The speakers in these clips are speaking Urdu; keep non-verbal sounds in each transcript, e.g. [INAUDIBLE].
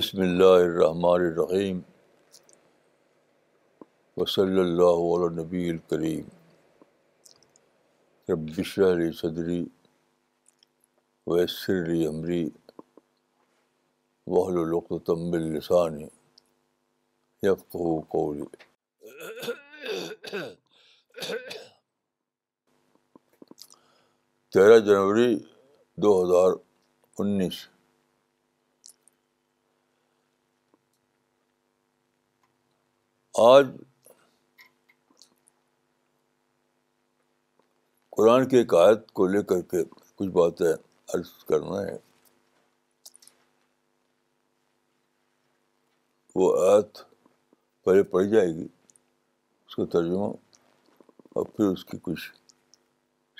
بسم اللہ الرحیم وصلی اللہ علیہ نبی الکریم ربشر علی صدری ویسر علی عمری وحل القتم السانی لسانی قولی تیرہ جنوری دو ہزار انیس آج قرآن کی ایک آیت کو لے کر کے کچھ باتیں عرض کرنا ہے وہ آیت پہلے پڑ جائے گی اس کا ترجمہ اور پھر اس کی کچھ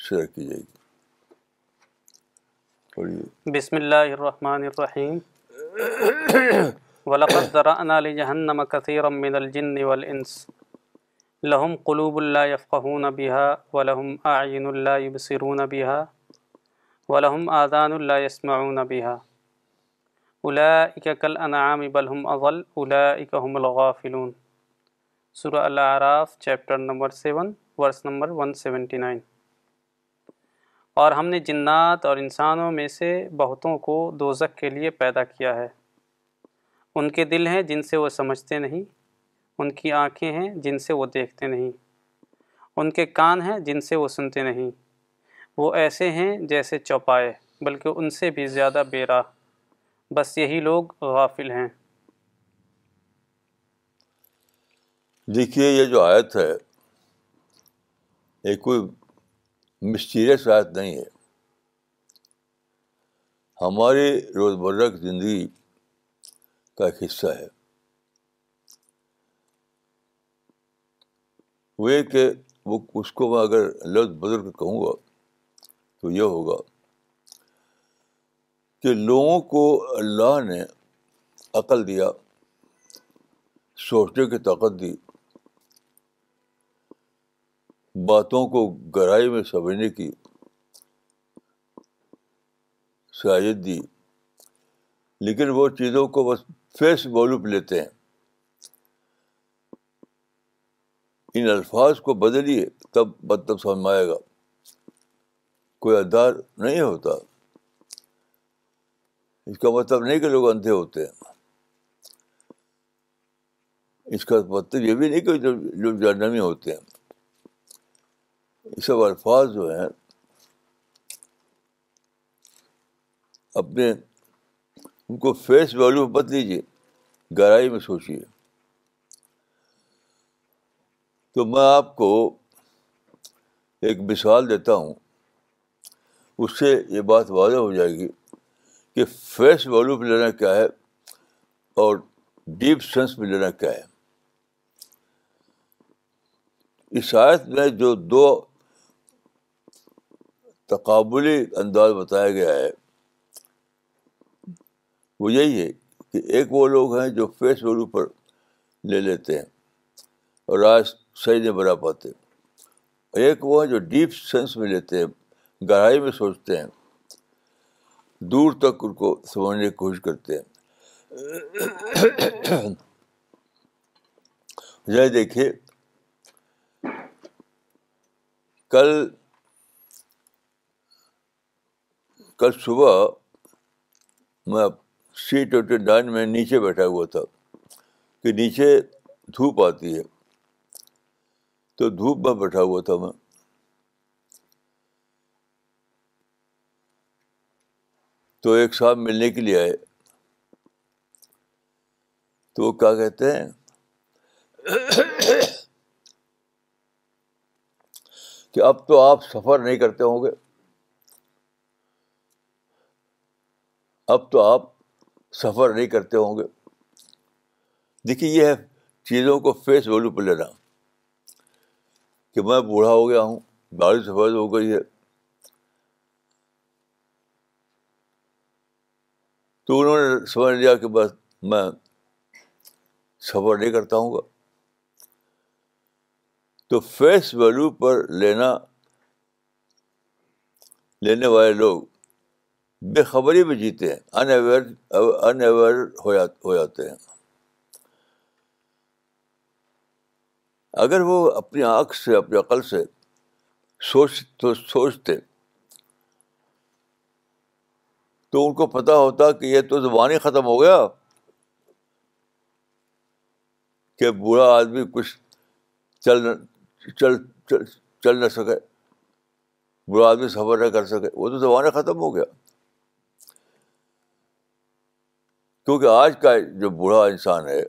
شیئر کی جائے گی بسم اللہ الرحمن الرحیم [COUGHS] الْجِنِّ وَالْإِنسِ لَهُمْ قُلُوبٌ قلوب يَفْقَهُونَ بِهَا وَلَهُمْ آئین لَا يُبْصِرُونَ بِهَا وَلَهُمْ آذان لَا يَسْمَعُونَ بِهَا أُولَئِكَ كَالْأَنْعَامِ بَلْ هُمْ أَضَلُّ أُولَئِكَ هُمُ الْغَافِلُونَ سورہ العراف چیپٹر نمبر 7 ورس نمبر 179 اور ہم نے جنات اور انسانوں میں سے بہتوں کو دوزک کے لیے پیدا کیا ہے ان کے دل ہیں جن سے وہ سمجھتے نہیں ان کی آنکھیں ہیں جن سے وہ دیکھتے نہیں ان کے کان ہیں جن سے وہ سنتے نہیں وہ ایسے ہیں جیسے چوپائے بلکہ ان سے بھی زیادہ بیرا بس یہی لوگ غافل ہیں دیکھیے یہ جو آیت ہے یہ کوئی مسٹیریس آیت نہیں ہے ہماری روزمرہ کی زندگی کا ایک حصہ ہے وہ کہ وہ اس کو میں اگر لفظ بدل کے کہوں گا تو یہ ہوگا کہ لوگوں کو اللہ نے عقل دیا سوچنے کی طاقت دی باتوں کو گہرائی میں سمجھنے کی صلاحیت دی لیکن وہ چیزوں کو بس فیس ویلو پہ لیتے ہیں ان الفاظ کو بدلیے تب مطلب سمجھ میں آئے گا کوئی ادار نہیں ہوتا اس کا مطلب نہیں کہ لوگ اندھے ہوتے ہیں اس کا مطلب یہ بھی نہیں کہ لوگ ہوتے ہیں یہ سب الفاظ جو ہیں اپنے ان کو فیس ویلو بت لیجیے گہرائی میں سوچیے تو میں آپ کو ایک مثال دیتا ہوں اس سے یہ بات واضح ہو جائے گی کہ فیس ویلو پہ لینا کیا ہے اور ڈیپ سینس میں لینا کیا ہے آیت میں جو دو تقابلی انداز بتایا گیا ہے وہ یہی ہے کہ ایک وہ لوگ ہیں جو فیس ویلو پر لے لیتے ہیں اور آج صحیح نہیں بنا پاتے ایک وہ جو ڈیپ سینس میں لیتے ہیں گہرائی میں سوچتے ہیں دور تک ان کو سمجھنے کی کوشش کرتے ہیں دیکھیے کل کل صبح میں سی ٹوینٹی نائن میں نیچے بیٹھا ہوا تھا کہ نیچے دھوپ آتی ہے تو دھوپ میں بیٹھا ہوا تھا میں تو ایک صاحب ملنے کے لیے آئے تو وہ کیا کہتے ہیں کہ اب تو آپ سفر نہیں کرتے ہوں گے اب تو آپ سفر نہیں کرتے ہوں گے دیکھیے یہ ہے چیزوں کو فیس ویلو پر لینا کہ میں بوڑھا ہو گیا ہوں گاڑی سفر ہو گئی ہے تو انہوں نے سمجھ لیا کہ بس میں سفر نہیں کرتا ہوں گا تو فیس ویلو پر لینا لینے والے لوگ بے خبری میں جیتے ہیں ان اویئر ان اویئر ہو جاتے ہیں اگر وہ اپنی آنکھ سے اپنی عقل سے سوچ تو سوچتے تو ان کو پتہ ہوتا کہ یہ تو زبان ہی ختم ہو گیا کہ برا آدمی کچھ چل چل چل نہ سکے برا آدمی سفر نہ کر سکے وہ تو زبان ختم ہو گیا کیونکہ آج کا جو بوڑھا انسان ہے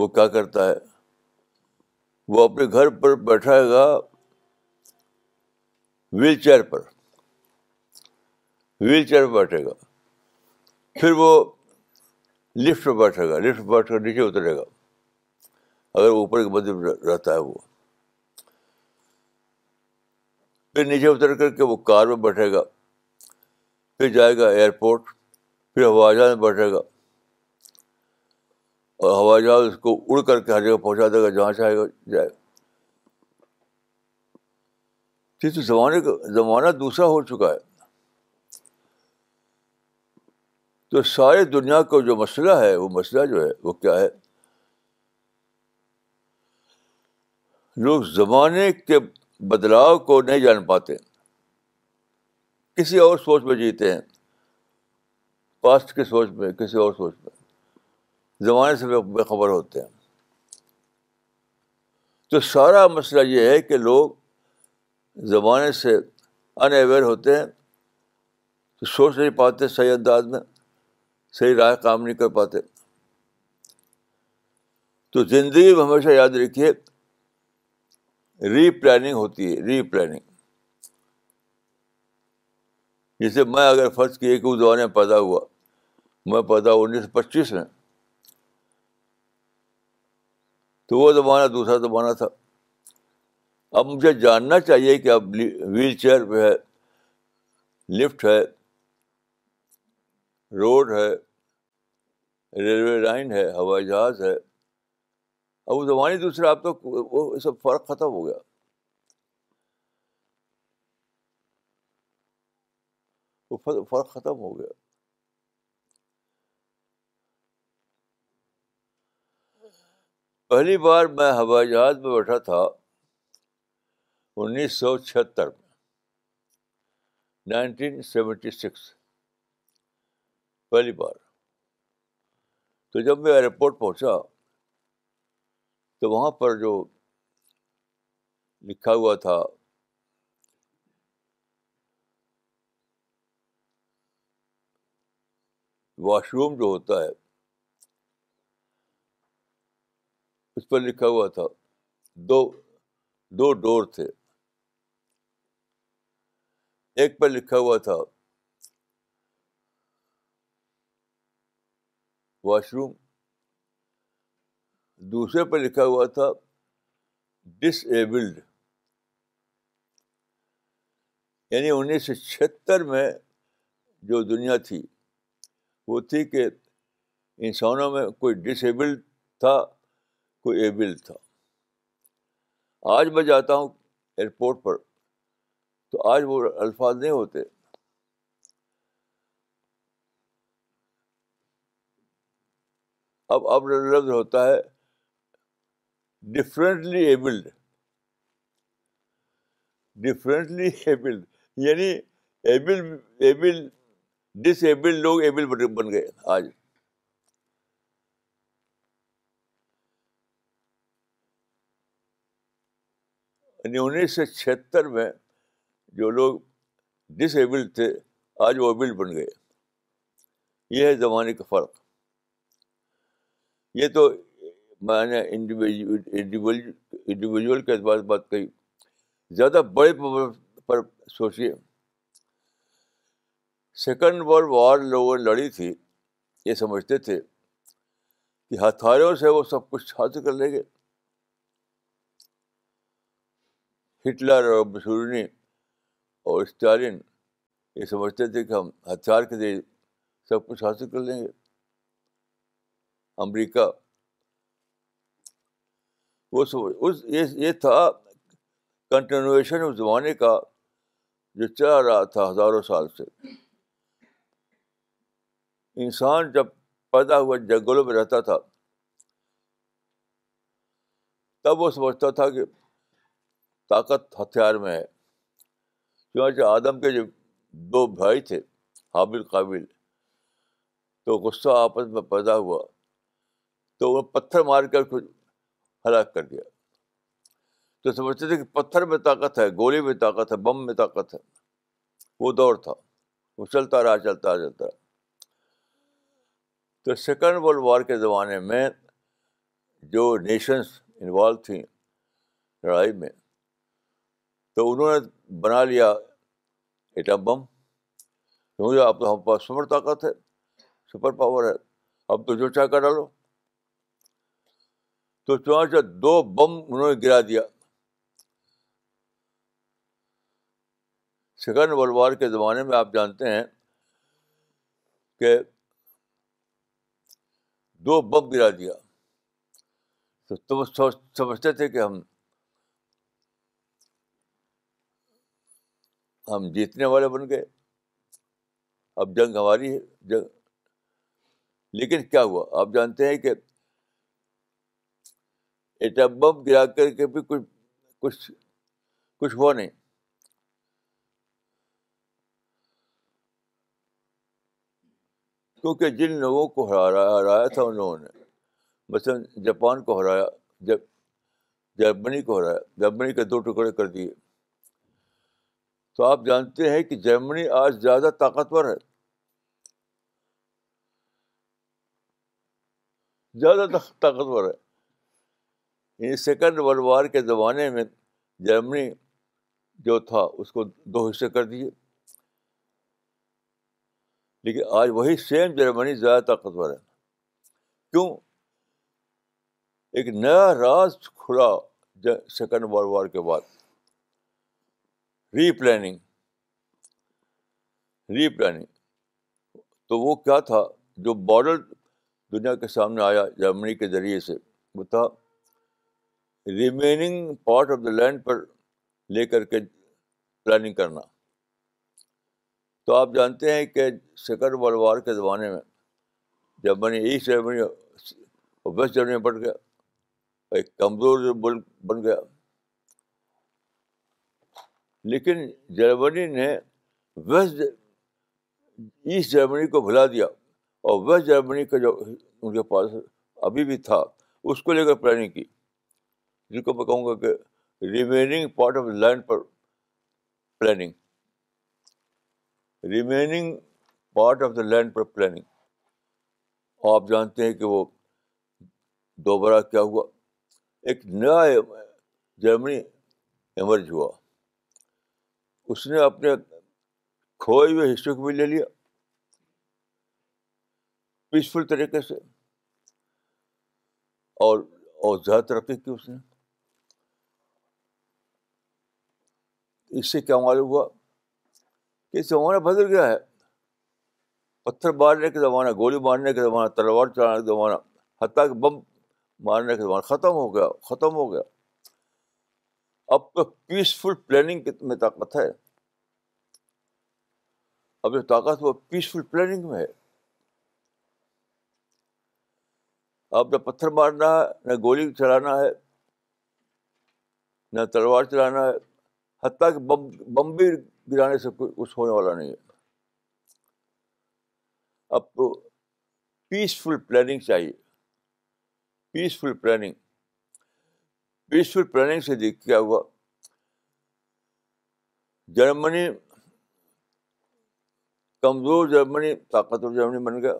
وہ کیا کرتا ہے وہ اپنے گھر پر بیٹھے گا ویل چیئر پر ویل چیئر پہ بیٹھے گا پھر وہ لفٹ پہ بیٹھے گا لفٹ پہ بیٹھ کر نیچے اترے گا اگر اوپر کے مدد رہتا ہے وہ پھر نیچے اتر کر کے وہ کار میں بیٹھے گا پھر جائے گا ایئرپورٹ پھر ہوا جہاز بیٹھے گا اور ہوا جہاز اس کو اڑ کر کے ہر جگہ پہنچا دے گا جہاں چاہے گا جائے گا تو زمانے کا زمانہ دوسرا ہو چکا ہے تو سارے دنیا کا جو مسئلہ ہے وہ مسئلہ جو ہے وہ کیا ہے لوگ زمانے کے بدلاؤ کو نہیں جان پاتے کسی اور سوچ میں جیتے ہیں پاسٹ کی سوچ میں کسی اور سوچ میں زمانے سے بے خبر ہوتے ہیں تو سارا مسئلہ یہ ہے کہ لوگ زمانے سے ان اویئر ہوتے ہیں تو سوچ نہیں پاتے صحیح انداز میں صحیح رائے کام نہیں کر پاتے تو زندگی میں ہمیشہ یاد رکھیے ری پلاننگ ہوتی ہے ری پلاننگ جیسے میں اگر فرض کیے کہ اس زمانے میں پیدا ہوا میں پیدا ہوں انیس سو پچیس میں تو وہ زمانہ دوسرا زمانہ تھا اب مجھے جاننا چاہیے کہ اب ویل چیئر پہ ہے لفٹ ہے روڈ ہے ریلوے لائن ہے ہوائی جہاز ہے اب وہ زمانے دوسرا اب تو وہ سب فرق ختم ہو گیا وہ فرق ختم ہو گیا پہلی بار میں ہوائی جہاز میں بیٹھا تھا انیس سو چھہتر میں نائنٹین سیونٹی سکس پہلی بار تو جب میں ایئرپورٹ پہنچا تو وہاں پر جو لکھا ہوا تھا واش روم جو ہوتا ہے اس پر لکھا ہوا تھا دو دو ڈور تھے ایک پر لکھا ہوا تھا واش روم دوسرے پر لکھا ہوا تھا ڈس ایبلڈ یعنی انیس سو چھہتر میں جو دنیا تھی وہ تھی کہ انسانوں میں کوئی ڈس ایبلڈ تھا ایبل تھا آج میں جاتا ہوں ایئرپورٹ پر تو آج وہ الفاظ نہیں ہوتے اب اب لفظ ہوتا ہے ڈفرینٹلی ایبلڈ ڈفرینٹلی ایبلڈ یعنی ایبل ایبل ڈس ایبلڈ لوگ ایبل بن گئے آج یعنی انیس سو چھہتر میں جو لوگ ڈس ایبل تھے آج وہ ایبل بن گئے یہ ہے زمانے کا فرق یہ تو میں نے انڈیویجول کے اعتبار سے بات کہی زیادہ بڑے پر سوچیے سیکنڈ ورلڈ وار لوگوں نے لڑی تھی یہ سمجھتے تھے کہ ہتھیاروں سے وہ سب کچھ حاصل کر لیں گے ہٹلر اور مسورنی اور اسٹالن یہ سمجھتے تھے کہ ہم ہتھیار کے ذریعے سب کچھ حاصل کر لیں گے امریکہ وہ اس یہ تھا کنٹینویشن اس زمانے کا جو چلا رہا تھا ہزاروں سال سے انسان جب پیدا ہوا جنگلوں میں رہتا تھا تب وہ سمجھتا تھا کہ طاقت ہتھیار میں ہے چنانچہ آدم کے جو دو بھائی تھے حابل قابل تو غصہ آپس میں پیدا ہوا تو انہیں پتھر مار کر کچھ ہلاک کر دیا تو سمجھتے تھے کہ پتھر میں طاقت ہے گولی میں طاقت ہے بم میں طاقت ہے وہ دور تھا وہ چلتا رہا چلتا رہا چلتا رہا تو سیکنڈ ورلڈ وار کے زمانے میں جو نیشنس انوالو تھیں لڑائی میں تو انہوں نے بنا لیا ایٹم بم کیونکہ اب تو ہم پاس سپر طاقت ہے سپر پاور ہے اب تو جو چاہ کر ڈالو تو چنانچہ دو بم انہوں نے گرا دیا سیکنڈ ورلڈ وار کے زمانے میں آپ جانتے ہیں کہ دو بم گرا دیا تو سمجھتے تھے کہ ہم ہم جیتنے والے بن گئے اب جنگ ہماری ہے جنگ لیکن کیا ہوا آپ جانتے ہیں کہ ایٹم بم گرا کر کے بھی کچھ کچھ کچھ ہوا نہیں کیونکہ جن لوگوں کو ہرایا ہرایا تھا ان لوگوں نے مثلاً جاپان کو ہرایا جب جرمنی کو ہرایا جرمنی کے دو ٹکڑے کر دیے تو آپ جانتے ہیں کہ جرمنی آج زیادہ طاقتور ہے زیادہ طاقتور ہے یعنی سیکنڈ ورلڈ وار کے زمانے میں جرمنی جو تھا اس کو دو حصے کر دیے لیکن آج وہی سیم جرمنی زیادہ طاقتور ہے کیوں ایک نیا راز کھلا سیکنڈ ورلڈ وار کے بعد ری پلاننگ ری پلاننگ تو وہ کیا تھا جو باڈر دنیا کے سامنے آیا جرمنی کے ذریعے سے وہ تھا remaining part of the land پر لے کر کے پلاننگ کرنا تو آپ جانتے ہیں کہ سیکنڈ ورلڈ وار کے زمانے میں جرمنی ایسٹ جرمنی ویسٹ جرمنی بڑھ گیا ایک کمزور ملک بن گیا لیکن جرمنی نے ویسٹ ایسٹ جرمنی کو بھلا دیا اور ویسٹ جرمنی کا جو ان کے پاس ابھی بھی تھا اس کو لے کر پلاننگ کی جن کو میں کہوں گا کہ remaining part of land per planning remaining part of the land per planning آپ جانتے ہیں کہ وہ دوبارہ کیا ہوا ایک نیا جرمنی ایمرج ہوا اس نے اپنے کھوئے ہوئے حصے کو بھی لے لیا پیسفل طریقے سے اور اور زیادہ ترقی کی اس نے اس سے کیا معلوم ہوا کہ زمانہ بدل گیا ہے پتھر مارنے کا زمانہ گولی مارنے کا زمانہ تلوار چلانے کا زمانہ حتیٰ کہ بم مارنے کا زمانہ ختم ہو گیا ختم ہو گیا اب تو پیسفل پلاننگ میں طاقت ہے اب جو طاقت وہ پیسفل پلاننگ میں ہے اب نہ پتھر مارنا ہے نہ گولی چلانا ہے نہ تلوار چلانا ہے حتیٰ کہ بم بھی گرانے سے کچھ ہونے والا نہیں ہے اب کو پیسفل پلاننگ چاہیے پیسفل پلاننگ پیسفل پلاننگ سے دیکھ کیا ہوا جرمنی کمزور جرمنی طاقتور جرمنی بن گیا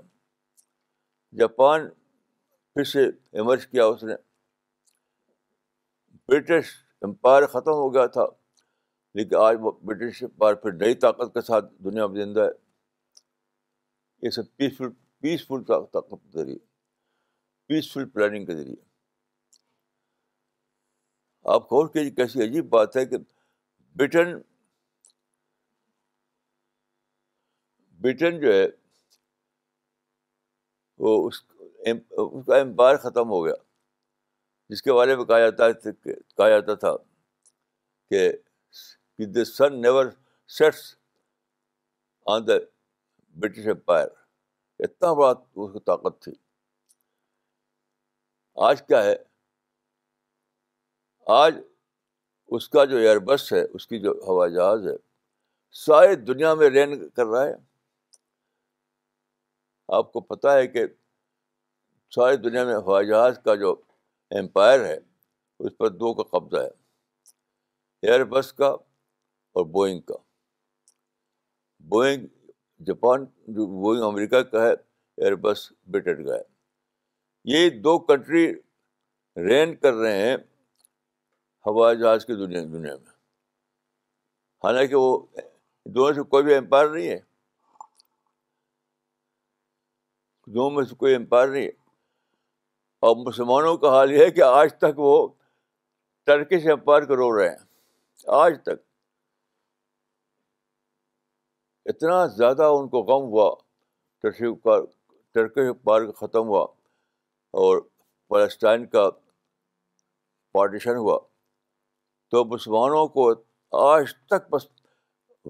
جاپان پھر سے ایمرج کیا اس نے برٹش امپائر ختم ہو گیا تھا لیکن آج وہ برٹش امپائر پھر نئی طاقت کے ساتھ دنیا میں زندہ ہے یہ سب پیسفل پیسفل طاقت کے ذریعے پیسفل پلاننگ کے ذریعے آپ کھول کیجیے کیسی عجیب بات ہے کہ برٹن برٹن جو ہے وہ اس کا امپائر ختم ہو گیا جس کے بارے میں کہا جاتا کہا جاتا تھا کہ the sun never sets on the British empire اتنا بڑا اس کی طاقت تھی آج کیا ہے آج اس کا جو ایئر بس ہے اس کی جو ہوائی جہاز ہے سارے دنیا میں رین کر رہا ہے آپ کو پتہ ہے کہ ساری دنیا میں ہوائی جہاز کا جو امپائر ہے اس پر دو کا قبضہ ہے ایئر بس کا اور بوئنگ کا بوئنگ جاپان جو بوئنگ امریکہ کا ہے ایئر بس بریٹن کا ہے یہ دو کنٹری رین کر رہے ہیں ہوائی جہاز کی دنیا دنیا میں حالانکہ وہ دونوں سے کوئی بھی امپائر نہیں ہے دونوں میں سے کوئی امپائر نہیں ہے اور مسلمانوں کا حال یہ ہے کہ آج تک وہ ٹرکی سے امپائر کو رو رہے ہیں آج تک اتنا زیادہ ان کو غم ہوا ٹرکی کا ٹرک ختم ہوا اور فلسطین کا پارٹیشن ہوا تو مسلمانوں کو آج تک بس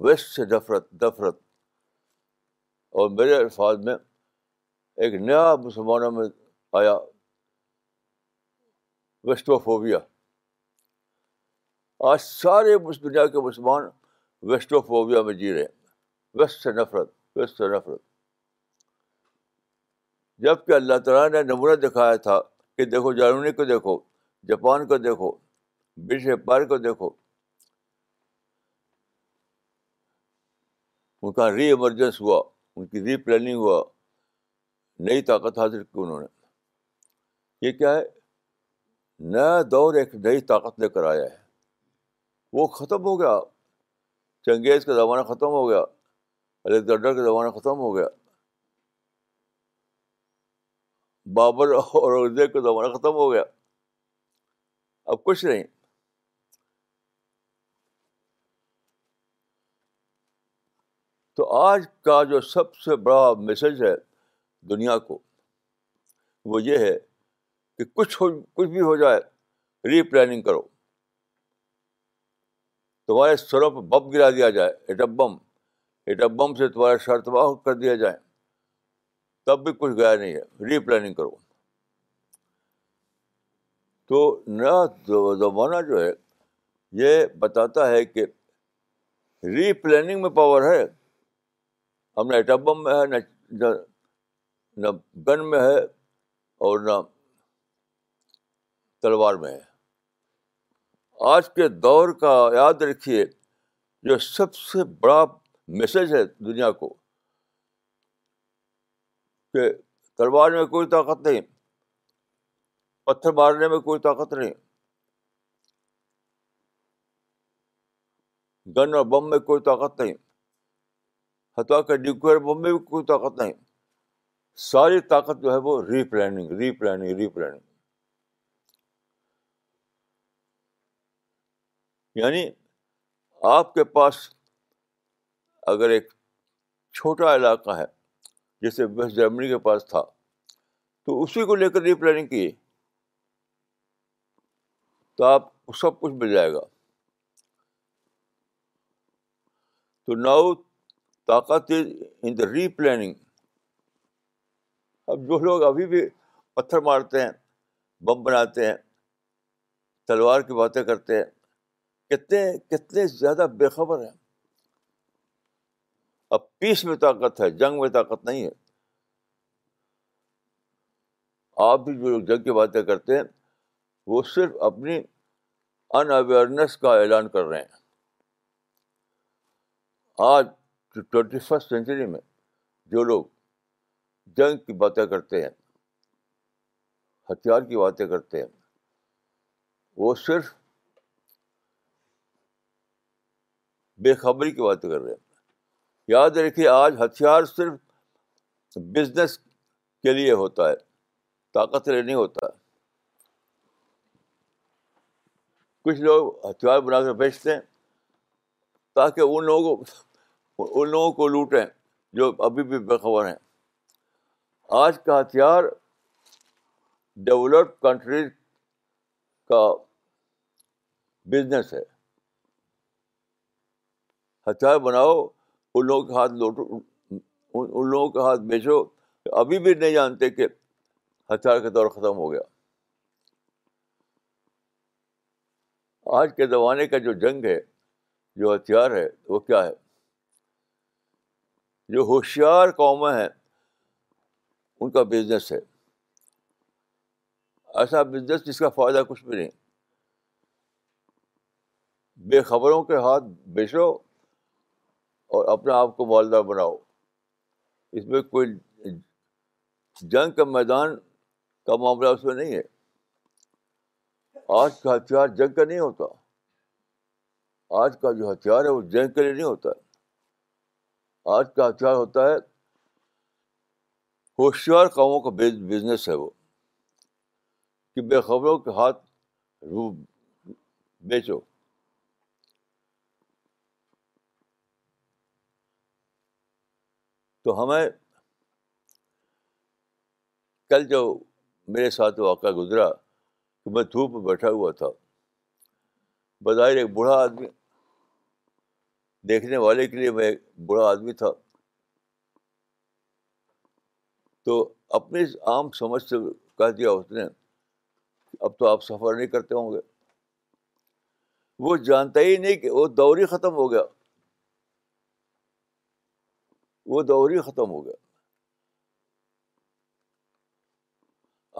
ویسٹ سے نفرت نفرت اور میرے الفاظ میں ایک نیا مسلمانوں میں آیا ویسٹوفوبیا فوبیا آج سارے دنیا کے مسلمان ویسٹوفوبیا فوبیا میں جی رہے ہیں ویسٹ سے نفرت ویسٹ سے نفرت جب کہ اللہ تعالیٰ نے نمونہ دکھایا تھا کہ دیکھو جرمنی کو دیکھو جاپان کو دیکھو بے وپار کو دیکھو ان کا ری ایمرجنس ہوا ان کی ری پلاننگ ہوا نئی طاقت حاصل کی انہوں نے یہ کیا ہے نیا دور ایک نئی طاقت لے کر آیا ہے وہ ختم ہو گیا چنگیز کا زمانہ ختم ہو گیا الیگزینڈر کا زمانہ ختم ہو گیا بابر اور کا زمانہ ختم ہو گیا اب کچھ نہیں تو آج کا جو سب سے بڑا میسج ہے دنیا کو وہ یہ ہے کہ کچھ کچھ بھی ہو جائے ری پلاننگ کرو تمہارے سرو پر بم گرا دیا جائے ایٹم بم ایٹم بم سے تمہارے شر تباہ کر دیا جائے تب بھی کچھ گیا نہیں ہے ری پلاننگ کرو تو نیا زمانہ جو ہے یہ بتاتا ہے کہ ری پلاننگ میں پاور ہے ہم نہ ایٹم بم میں ہے نہ گن میں ہے اور نہ تلوار میں ہے آج کے دور کا یاد رکھیے جو سب سے بڑا میسج ہے دنیا کو کہ تلوار میں کوئی طاقت نہیں پتھر مارنے میں کوئی طاقت نہیں گن اور بم میں کوئی طاقت نہیں حتیٰ کہ نیوکلیئر بم میں بھی کوئی طاقت نہیں ساری طاقت جو ہے وہ replanning replanning replanning یعنی آپ کے پاس اگر ایک چھوٹا علاقہ ہے جیسے ویسٹ جرمنی کے پاس تھا تو اسی کو لے کر ری پلاننگ کی تو آپ سب کچھ مل جائے گا تو ناؤ طاقت ان دا ری پلاننگ اب جو لوگ ابھی بھی پتھر مارتے ہیں بم بناتے ہیں تلوار کی باتیں کرتے ہیں کتنے کتنے زیادہ بے خبر ہیں اب پیس میں طاقت ہے جنگ میں طاقت نہیں ہے آپ بھی جو لوگ جنگ کی باتیں کرتے ہیں وہ صرف اپنی ان اویئرنیس کا اعلان کر رہے ہیں آج ٹوینٹی فسٹ سینچری میں جو لوگ جنگ کی باتیں کرتے ہیں ہتھیار کی باتیں کرتے ہیں وہ صرف بے خبری کی باتیں کر رہے ہیں یاد رکھیے آج ہتھیار صرف بزنس کے لیے ہوتا ہے طاقترے نہیں ہوتا کچھ لوگ ہتھیار بنا کر بیچتے ہیں تاکہ ان لوگوں کو ان لوگوں کو لوٹیں جو ابھی بھی بےخبر ہیں آج کا ہتھیار ڈیولپ کنٹریز کا بزنس ہے ہتھیار بناؤ ان لوگوں کے ہاتھ لوٹو ان لوگوں کے ہاتھ بیچو ابھی بھی نہیں جانتے کہ ہتھیار کا دور ختم ہو گیا آج کے زمانے کا جو جنگ ہے جو ہتھیار ہے وہ کیا ہے جو ہوشیار قومیں ہیں ان کا بزنس ہے ایسا بزنس جس کا فائدہ کچھ بھی نہیں بے خبروں کے ہاتھ بیچو اور اپنے آپ کو مالدار بناؤ اس میں کوئی جنگ کا میدان کا معاملہ اس میں نہیں ہے آج کا ہتھیار جنگ کا نہیں ہوتا آج کا جو ہتھیار ہے وہ جنگ کے لیے نہیں ہوتا ہے آج کا ہتھیار ہوتا ہے ہوشیار کاموں کا بزنس ہے وہ کہ بے خبروں کے ہاتھ رو بیچو تو ہمیں کل جو میرے ساتھ واقعہ گزرا کہ میں دھوپ میں بیٹھا ہوا تھا بظاہر ایک بوڑھا آدمی دیکھنے والے کے لیے میں بڑا برا آدمی تھا تو اپنی عام سمجھ سے کہہ دیا اس نے اب تو آپ سفر نہیں کرتے ہوں گے وہ جانتا ہی نہیں کہ وہ دور ہی ختم ہو گیا وہ دور ہی ختم ہو گیا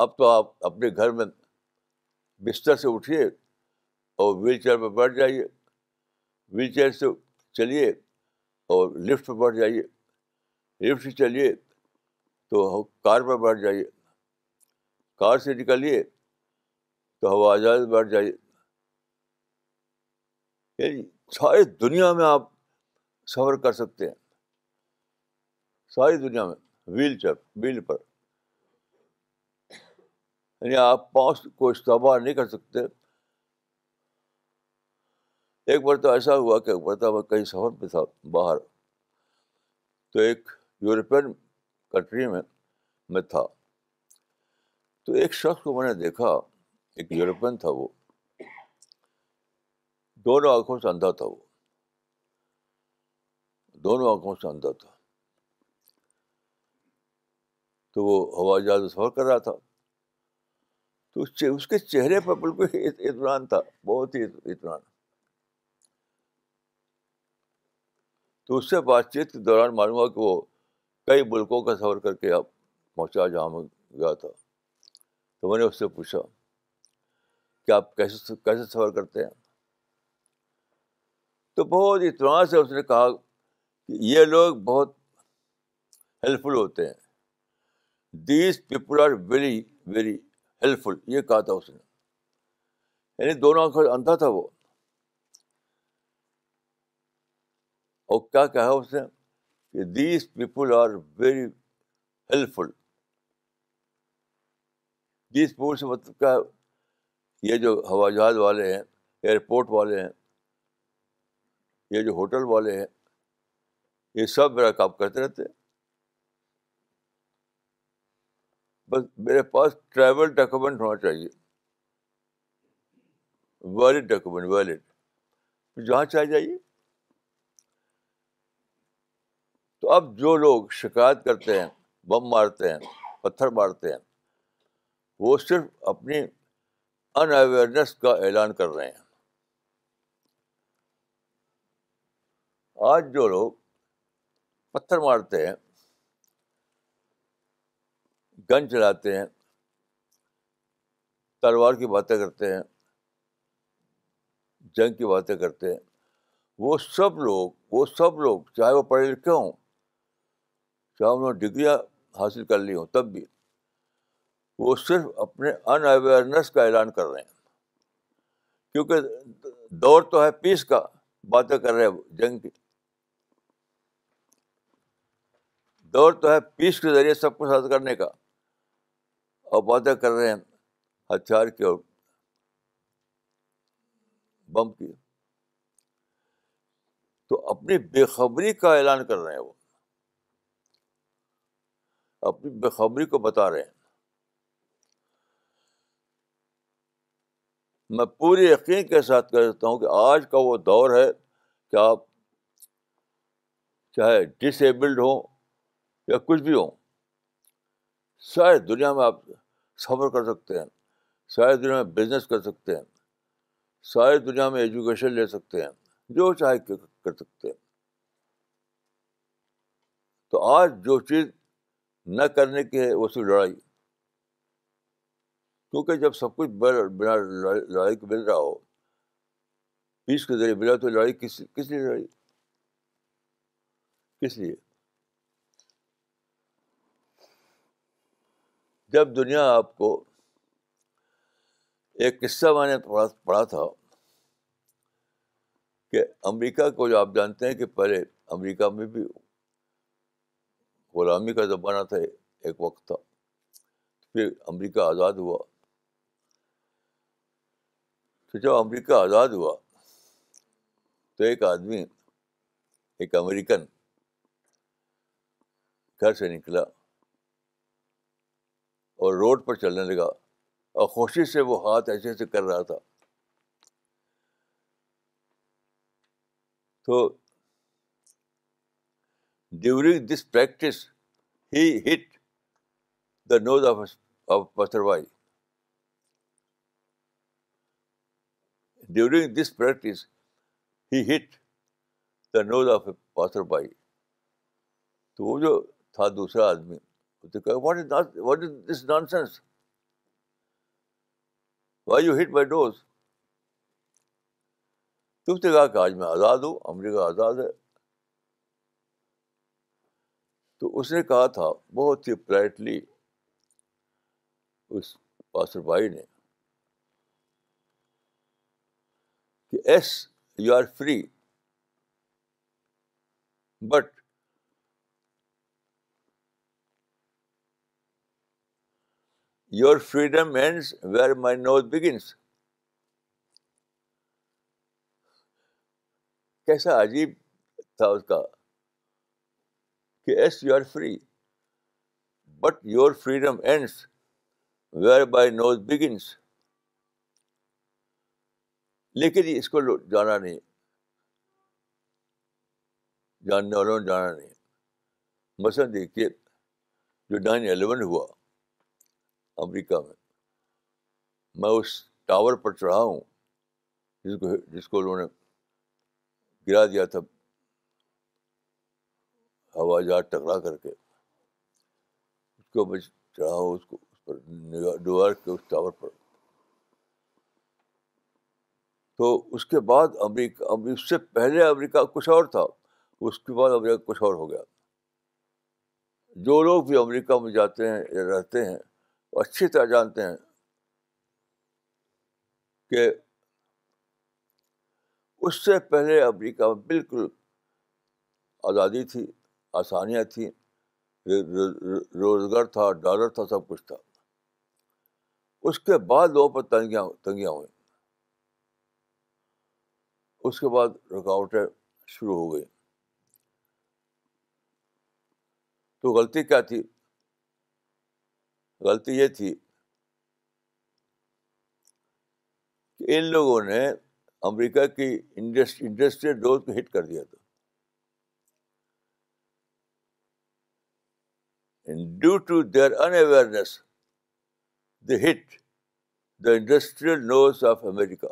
اب تو آپ اپنے گھر میں بستر سے اٹھیے اور ویل چیئر پہ بیٹھ جائیے ویل چیئر سے چلیے اور لفٹ پہ بیٹھ جائیے لفٹ سے چلیے تو کار پہ بیٹھ جائیے کار سے نکلیے تو ہوا جہاز بیٹھ جائیے یعنی ساری دنیا میں آپ سفر کر سکتے ہیں ساری دنیا میں ویل چیئر ویل پر یعنی آپ پاؤں کو استعمال نہیں کر سکتے ایک بار تو ایسا ہوا کہ ایک مرتبہ میں کہیں سفر پہ تھا باہر تو ایک یورپین کنٹری میں میں تھا تو ایک شخص کو میں نے دیکھا ایک یورپین تھا وہ دونوں آنکھوں سے اندھا تھا وہ دونوں آنکھوں سے اندھا تھا تو وہ ہوائی جہاز سفر کر رہا تھا تو اس کے چہرے پر بالکل اطمینان تھا بہت ہی اطمینان تو اس سے بات چیت کے دوران معلوم ہوا کہ وہ کئی ملکوں کا سفر کر کے آپ پہنچا جہاں میں گیا تھا تو میں نے اس سے پوچھا کہ آپ کیسے کیسے سفر کرتے ہیں تو بہت اطمینان سے اس نے کہا کہ یہ لوگ بہت ہیلپ فل ہوتے ہیں these people are very very helpful یہ کہا تھا اس نے یعنی دونوں آنکھ اندھا تھا وہ اور کیا کہا اس نے کہ these people are very helpful these people سے مطلب کیا یہ جو ہوا جہاز والے ہیں ایئرپورٹ والے ہیں یہ جو ہوٹل والے ہیں یہ سب میرا کام کرتے رہتے ہیں بس میرے پاس ٹریول ڈاکومنٹ ہونا چاہیے ویلڈ ڈاکومنٹ ویلڈ جہاں چاہے جائیے تو اب جو لوگ شکایت کرتے ہیں بم مارتے ہیں پتھر مارتے ہیں وہ صرف اپنی ان اویئرنیس کا اعلان کر رہے ہیں آج جو لوگ پتھر مارتے ہیں گن چلاتے ہیں تلوار کی باتیں کرتے ہیں جنگ کی باتیں کرتے ہیں وہ سب لوگ وہ سب لوگ چاہے وہ پڑھے لکھے ہوں چاہے انہوں نے ڈگریاں حاصل کر لی ہوں تب بھی وہ صرف اپنے ان اویئرنیس کا اعلان کر رہے ہیں کیونکہ دور تو ہے پیس کا باتیں کر رہے ہیں جنگ کی دور تو ہے پیس کے ذریعے سب کچھ حاصل کرنے کا اور باتیں کر رہے ہیں ہتھیار کی اور بم کی تو اپنی بے خبری کا اعلان کر رہے ہیں وہ اپنی بےخبری کو بتا رہے ہیں میں پوری یقین کے ساتھ کہہ سکتا ہوں کہ آج کا وہ دور ہے کہ آپ چاہے ڈس ایبلڈ ہوں یا کچھ بھی ہوں ساری دنیا میں آپ سفر کر سکتے ہیں ساری دنیا میں بزنس کر سکتے ہیں ساری دنیا میں ایجوکیشن لے سکتے ہیں جو چاہے کر سکتے ہیں تو آج جو چیز نہ کرنے کی ہے وہ صرف لڑائی کیونکہ جب سب کچھ بنا لڑائی کو مل رہا ہو پیس کے ذریعے ملا تو لڑائی کس لیے لڑائی کس لیے جب دنیا آپ کو ایک قصہ میں نے پڑھا تھا کہ امریکہ کو جو آپ جانتے ہیں کہ پہلے امریکہ میں بھی غلامی کا زمانہ تھا ایک وقت تھا پھر امریکہ آزاد ہوا تو جب امریکہ آزاد ہوا تو ایک آدمی ایک امریکن گھر سے نکلا اور روڈ پر چلنے لگا اور خوشی سے وہ ہاتھ ایسے ایسے کر رہا تھا تو during this practice he hit the nose of پاتر بھائی during this practice he hit the nose of a پاتر by تو وہ جو تھا دوسرا آدمی what is what is this nonsense why you hit by dose تم تو کہا کہ آج میں آزاد ہوں امریکہ آزاد ہے تو اس نے کہا تھا بہت ہی پلائٹلی اس پاسر بھائی نے کہ as you are free but your freedom ends where my nose begins کیسا عجیب تھا اس کا کہ as you are free but your freedom ends where by nose begins لیکن اس کو جانا نہیں جاننے والوں نے جانا نہیں مثلاً دیکھیے جو نائن الیون ہوا امریکہ میں میں اس ٹاور پر چڑھا ہوں جس کو جس کو انہوں نے گرا دیا تھا ہوا جہاز ٹکرا کر کے اس کو میں چڑھا ہوں اس کو اس پر یارک کے اس ٹاور پر تو اس کے بعد امریکہ اس سے پہلے امریکہ کچھ اور تھا اس کے بعد امریکہ کچھ اور ہو گیا جو لوگ بھی امریکہ میں جاتے ہیں یا رہتے ہیں وہ اچھی طرح جانتے ہیں کہ اس سے پہلے امریکہ میں بالکل آزادی تھی آسانیاں تھیں روزگار تھا ڈالر تھا سب کچھ تھا اس کے بعد لوگوں پر تنگیاں تنگیاں ہوئیں اس کے بعد رکاوٹیں شروع ہو گئیں تو غلطی کیا تھی غلطی یہ تھی کہ ان لوگوں نے امریکہ کی انڈسٹریل ڈوتھ کو ہٹ کر دیا تھا due to their awareness the hit the industrial nose of America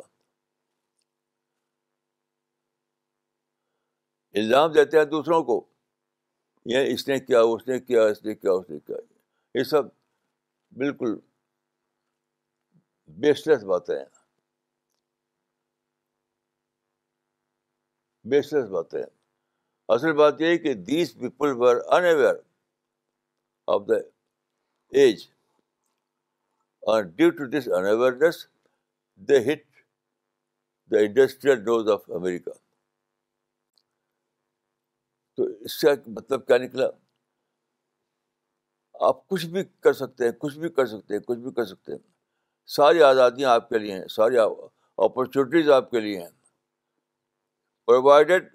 الزام دیتے ہیں دوسروں کو یہ اس نے کیا اس نے کیا اس نے کیا اس نے کیا یہ سب بالکل بیسلیس باتیں ہیں باتیں ہیں اصل بات یہ ہے کہ these people were in of the age due to this unawareness the hit the industrial dose of America تو اس کا مطلب کیا نکلا آپ کچھ بھی کر سکتے ہیں کچھ بھی کر سکتے ہیں کچھ بھی کر سکتے ہیں ساری آزادیاں آپ کے لیے ہیں ساری اپرچونیٹیز آپ کے لیے ہیں provided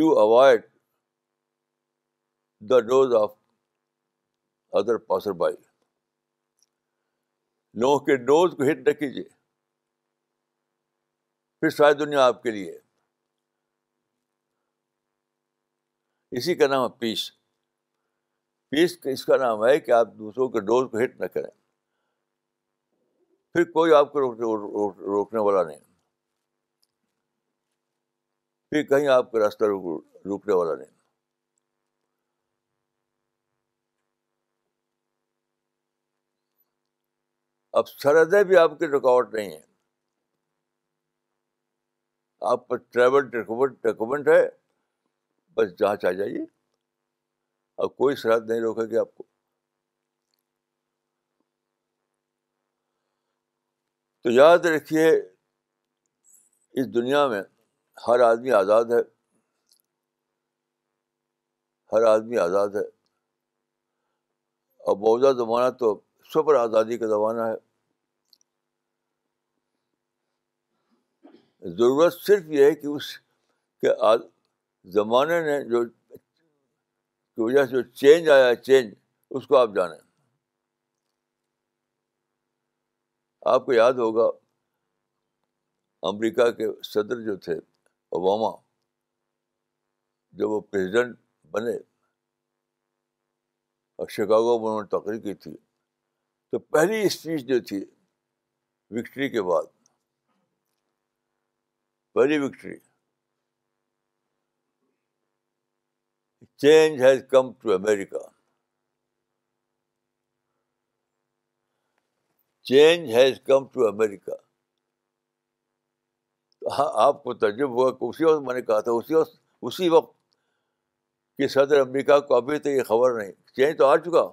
you avoid the toes of other passerby لوگوں کے ڈوز کو ہٹ نہ کیجیے پھر ساری دنیا آپ کے لیے اسی کا نام ہے پیس پیس اس کا نام ہے کہ آپ دوسروں کے ڈوز کو ہٹ نہ کریں پھر کوئی آپ کو روکنے والا نہیں پھر کہیں آپ کا راستہ روکنے والا نہیں اب سرحدیں بھی آپ کی رکاوٹ نہیں ہیں آپ پر ٹریول ڈاکومنٹ ہے بس جہاں آ جائیے اب کوئی سرحد نہیں روکے گی آپ کو تو یاد رکھیے اس دنیا میں ہر آدمی آزاد ہے ہر آدمی آزاد ہے اور موجودہ زمانہ تو سپر آزادی کا زمانہ ہے ضرورت صرف یہ ہے کہ اس کے زمانے نے جو کی وجہ سے جو چینج آیا ہے چینج اس کو آپ جانیں آپ کو یاد ہوگا امریکہ کے صدر جو تھے اوباما جب وہ پریزیڈنٹ بنے اور شکاگو میں انہوں نے تقریر کی تھی تو پہلی اسپیچ جو تھی وکٹری کے بعد پہلی victory change has come to America change has come to America ہاں آپ کو تجربہ ہوا کہ اسی وقت میں نے کہا تھا اسی وقت اسی وقت کہ صدر امریکہ کو ابھی تک یہ خبر نہیں چینج تو آ چکا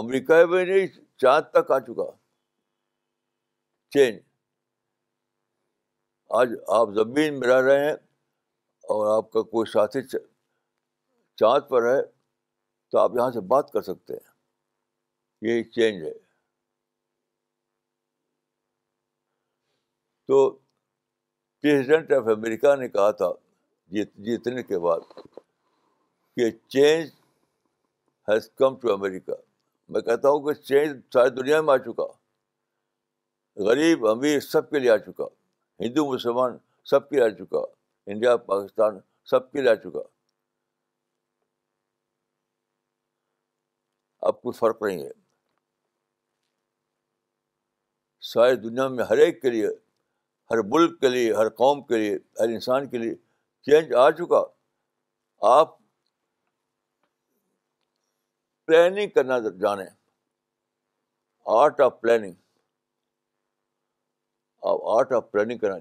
امریکہ میں نہیں چاند تک آ چکا چینج آج آپ زمین میں رہ رہے ہیں اور آپ کا کوئی ساتھی چاند پر ہے تو آپ یہاں سے بات کر سکتے ہیں یہ چینج ہے تو پریزیڈنٹ آف امریکہ نے کہا تھا جیت جیتنے کے بعد کہ چینج ہیز کم ٹو امریکہ میں کہتا ہوں کہ چینج ساری دنیا میں آ چکا غریب امیر سب کے لیے آ چکا ہندو مسلمان سب کے لیے آ چکا انڈیا پاکستان سب کے لیے آ چکا اب کوئی فرق نہیں ہے ساری دنیا میں ہر ایک کے لیے ہر ملک کے لیے ہر قوم کے لیے ہر انسان کے لیے چینج آ چکا آپ پلاننگ کرنا جانیں آرٹ آف پلاننگ آپ آرٹ آف پلاننگ کرنا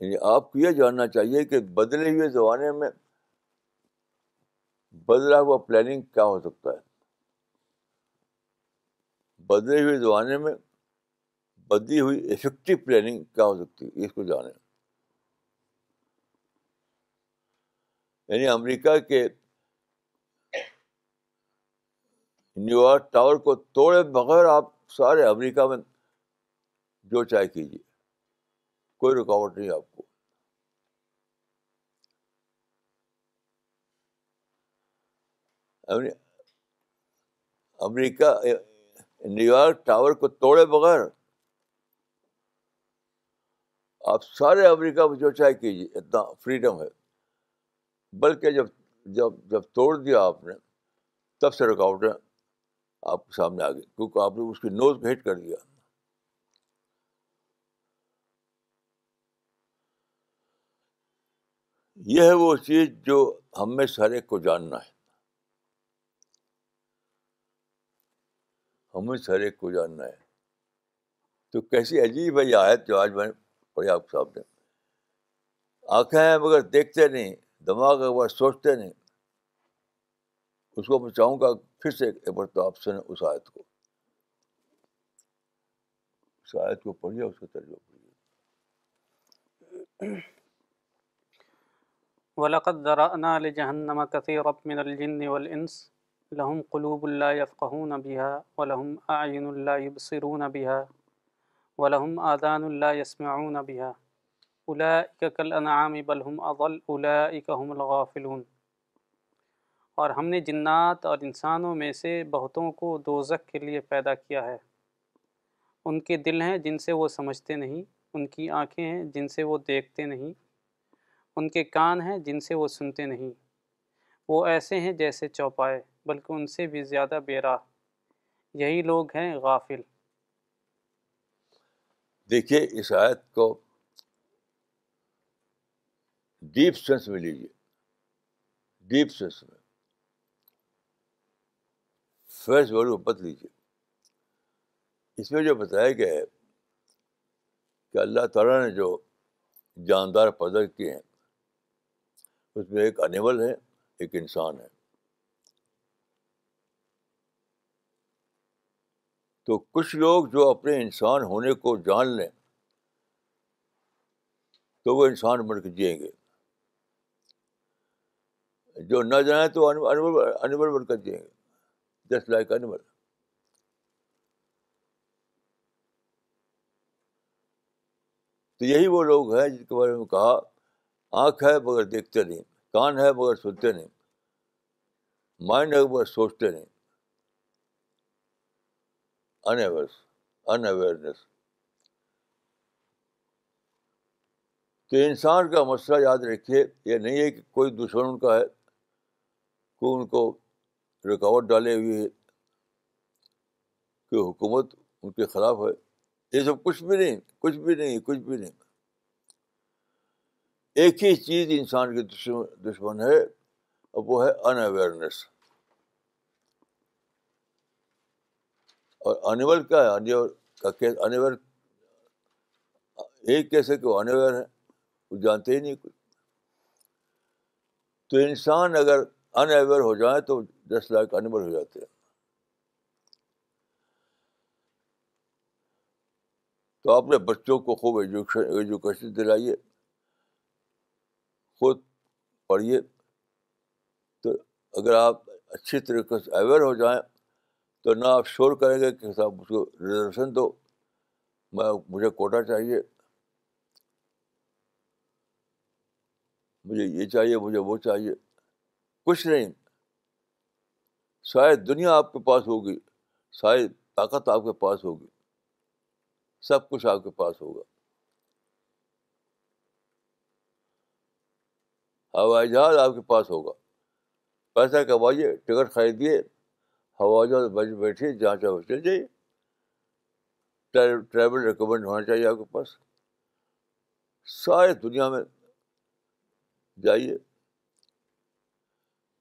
یعنی آپ کو یہ جاننا چاہیے کہ بدلے ہوئے زمانے میں بدلا ہوا پلاننگ کیا ہو سکتا ہے بدلے ہوئے زمانے میں بدلی ہوئی افیکٹو پلاننگ کیا ہو سکتی ہے اس کو جانیں یعنی امریکہ کے نیو یارک ٹاور کو توڑے بغیر آپ سارے امریکہ میں جو چاہے کیجیے کوئی رکاوٹ نہیں آپ کو امریکہ نیو یارک ٹاور کو توڑے بغیر آپ سارے امریکہ میں جو چاہے کیجیے اتنا فریڈم ہے بلکہ جب جب جب توڑ دیا آپ نے تب سے رکاوٹیں آپ کے سامنے آ گئی کیونکہ آپ نے اس کی نوز کو ہٹ کر دیا یہ ہے وہ چیز جو ہم میں ایک کو جاننا ہے ہمیں ہر ایک کو جاننا ہے تو کیسی عجیب ہے یہ آیت جو آج میں پڑھی آپ نے آنکھیں ہیں مگر دیکھتے نہیں دماغ ایک بار سوچتے نہیں اس کو میں چاہوں گا پھر سے ایک آپ سنیں اس اس اس آیت آیت کو کو کو پڑھیے پڑھیے ترجمہ وَلَقَدْ ذَرَأْنَا لِجَهَنَّمَ كَثِيرًا الْجِنِّ وَالْإِنسِ قلوب اللہ یسما کل انعام بل ہم اضل اولئک هم الغافلون اور ہم نے جنات اور انسانوں میں سے بہتوں کو دوزک کے لیے پیدا کیا ہے ان کے دل ہیں جن سے وہ سمجھتے نہیں ان کی آنکھیں ہیں جن سے وہ دیکھتے نہیں ان کے کان ہیں جن سے وہ سنتے نہیں وہ ایسے ہیں جیسے چوپائے بلکہ ان سے بھی زیادہ بیرا یہی لوگ ہیں غافل دیکھیے آیت کو ڈیپ سینس میں لیجیے ڈیپ سینس میں فیس کو مت لیجیے اس میں جو بتایا گیا ہے کہ اللہ تعالیٰ نے جو جاندار پیدا کیے ہیں اس میں ایک انیمل ہے ایک انسان ہے تو کچھ لوگ جو اپنے انسان ہونے کو جان لیں تو وہ انسان بن کے جئیں گے جو نہ جانے تو بن کر گے لائک تو یہی وہ لوگ ہیں جن کے بارے میں کہا آنکھ ہے مگر دیکھتے نہیں کان ہے مگر سنتے نہیں مائنڈ ہے مگر سوچتے نہیں ان اویئرنیس تو انسان کا مسئلہ یاد رکھیے یہ نہیں ہے کہ کوئی دشمن کا ہے ان کو رکاوٹ ڈالے ہوئے کہ حکومت ان کے خلاف ہے یہ سب کچھ بھی نہیں کچھ بھی نہیں کچھ بھی نہیں ایک ہی چیز انسان کے دشمن ہے اور وہ ہے ان اویئرنیس اور انیور کا ہے انیور کا انیور ایک کیسے کہ وہ انیور ہے وہ جانتے ہی نہیں کچھ تو انسان اگر ان اویئر ہو جائیں تو دس لاکھ انویر ہو جاتے ہیں تو آپ نے بچوں کو خوب ایجوکیشن ایجوکیشن دلائیے خود پڑھیے تو اگر آپ اچھی طریقے سے اویئر ہو جائیں تو نہ آپ شور کریں گے کہ صاحب اس کو ریزرویشن دو میں مجھے کوٹا چاہیے مجھے یہ چاہیے مجھے وہ چاہیے کچھ نہیں شاید دنیا آپ کے پاس ہوگی شاید طاقت آپ کے پاس ہوگی سب کچھ آپ کے پاس ہوگا ہوائی جہاز آپ کے پاس ہوگا پیسہ کمائیے ٹکٹ خریدیے ہوائی جہاز بج بیٹھیے جہاں چاہے چل جائیے ٹریول ریکمنڈ ہونا چاہیے آپ کے پاس سارے دنیا میں جائیے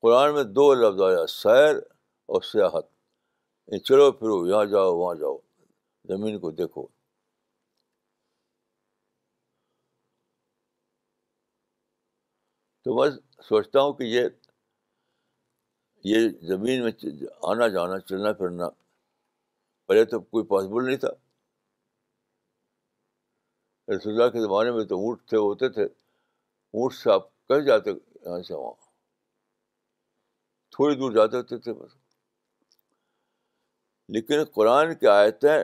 قرآن میں دو لفظ آیا سیر اور سیاحت یعنی چلو پھرو یہاں جاؤ وہاں جاؤ زمین کو دیکھو تو میں سوچتا ہوں کہ یہ یہ زمین میں آنا جانا چلنا پھرنا پہلے تو کوئی پاسبل نہیں تھا رسول اللہ کے زمانے میں تو اونٹ تھے ہوتے تھے اونٹ سے آپ کہہ جاتے یہاں سے وہاں تھوڑی دور جاتے تھے بس لیکن قرآن کی آیتیں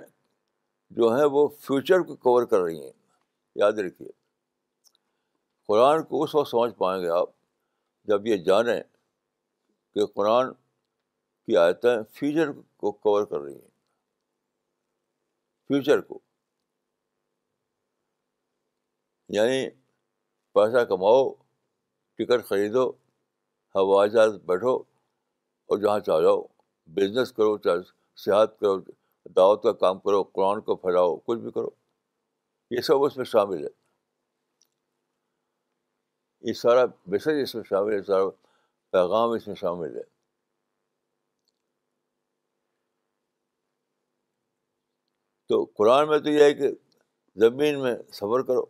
جو ہیں وہ فیوچر کو کور کر رہی ہیں یاد رکھیے قرآن کو اس وقت سمجھ پائیں گے آپ جب یہ جانیں کہ قرآن کی آیتیں فیوچر کو کور کر رہی ہیں فیوچر کو یعنی پیسہ کماؤ ٹکٹ خریدو ہوا جہاز بیٹھو اور جہاں چاہ جاؤ بزنس کرو چاہے صحت کرو دعوت کا کام کرو قرآن کو پھیلاؤ کچھ بھی کرو یہ سب اس میں شامل ہے یہ سارا میسج اس میں شامل ہے سارا پیغام اس میں شامل ہے تو قرآن میں تو یہ ہے کہ زمین میں سفر کرو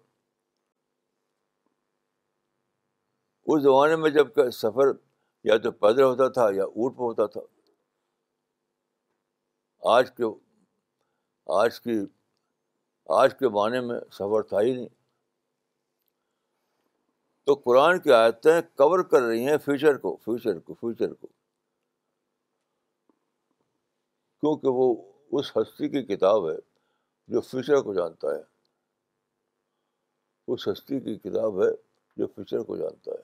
اس زمانے میں جب کہ سفر یا تو پیدل ہوتا تھا یا اونٹ پہ ہوتا تھا آج کے آج کی آج کے معنی میں سفر تھا ہی نہیں تو قرآن کی آیتیں کور کر رہی ہیں فیوچر کو فیوچر کو فیوچر کو کیونکہ وہ اس ہستی کی کتاب ہے جو فیوچر کو جانتا ہے اس ہستی کی کتاب ہے جو فیوچر کو جانتا ہے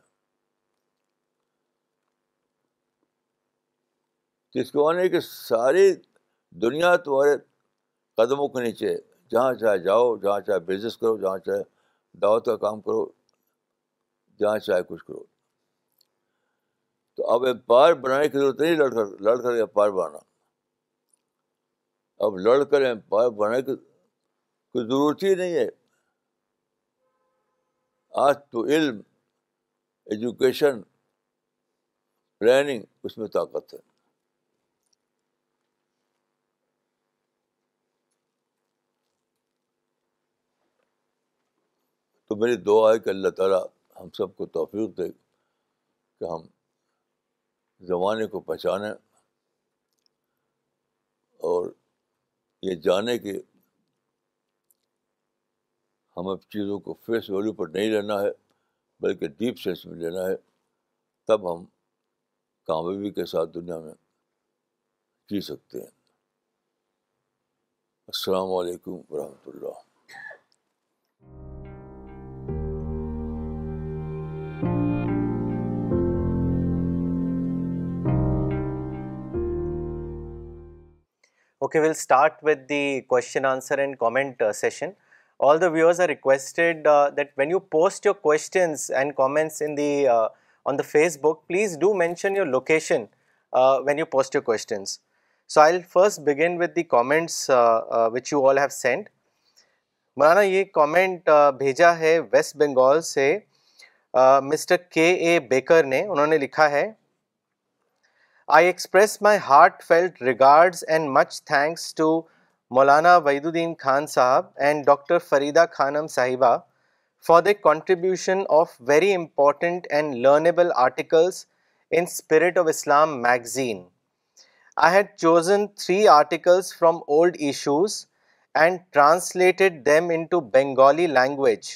تو اس کو معنی کہ ساری دنیا تمہارے قدموں کے نیچے جہاں چاہے جاؤ جہاں چاہے بزنس کرو جہاں چاہے دعوت کا کام کرو جہاں چاہے کچھ کرو تو اب امپائر بنانے کی ضرورت نہیں لڑ کر لڑ کر امپائر بنانا اب لڑ کر امپائر بنانے کی کوئی ضرورت ہی نہیں ہے آج تو علم ایجوکیشن پلاننگ اس میں طاقت ہے تو میری دعا ہے کہ اللہ تعالیٰ ہم سب کو توفیق دے کہ ہم زمانے کو پہچانیں اور یہ جانیں کہ ہم اب چیزوں کو فیس ویلیو پر نہیں لینا ہے بلکہ ڈیپ سینس میں لینا ہے تب ہم کامیابی کے ساتھ دنیا میں جی سکتے ہیں السلام علیکم ورحمۃ Allah okay will start with the question answer and comment session all the viewers are requested that when you post your questions and comments in the on the Facebook please do mention your location when you post your questions so I first begin with the comments which you all have sent Maulana یہ کامنٹ بھیجا ہے ویسٹ بنگال سے مسٹر کے اے بیکر نے انہوں نے لکھا ہے I express my heartfelt regards and much thanks to Maulana Waiduddin Khan Sahab and Dr. Farida Khanam Sahiba for their contribution of very important and learnable articles in Spirit of Islam magazine. I had chosen 3 articles from old issues and translated them into Bengali language,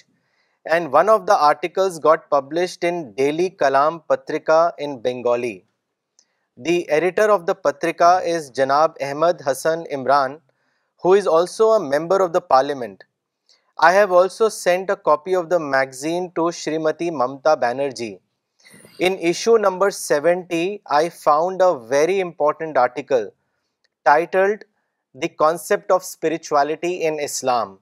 and one of the articles got published in Daily Kalam Patrika in Bengali. The editor of the Patrika is Janab Ahmed Hassan Imran, who is also a member of the parliament. I have also sent a copy of the magazine to Shrimati Mamata Banerjee. In issue number 70, I found a very important article titled The Concept of Spirituality in Islam.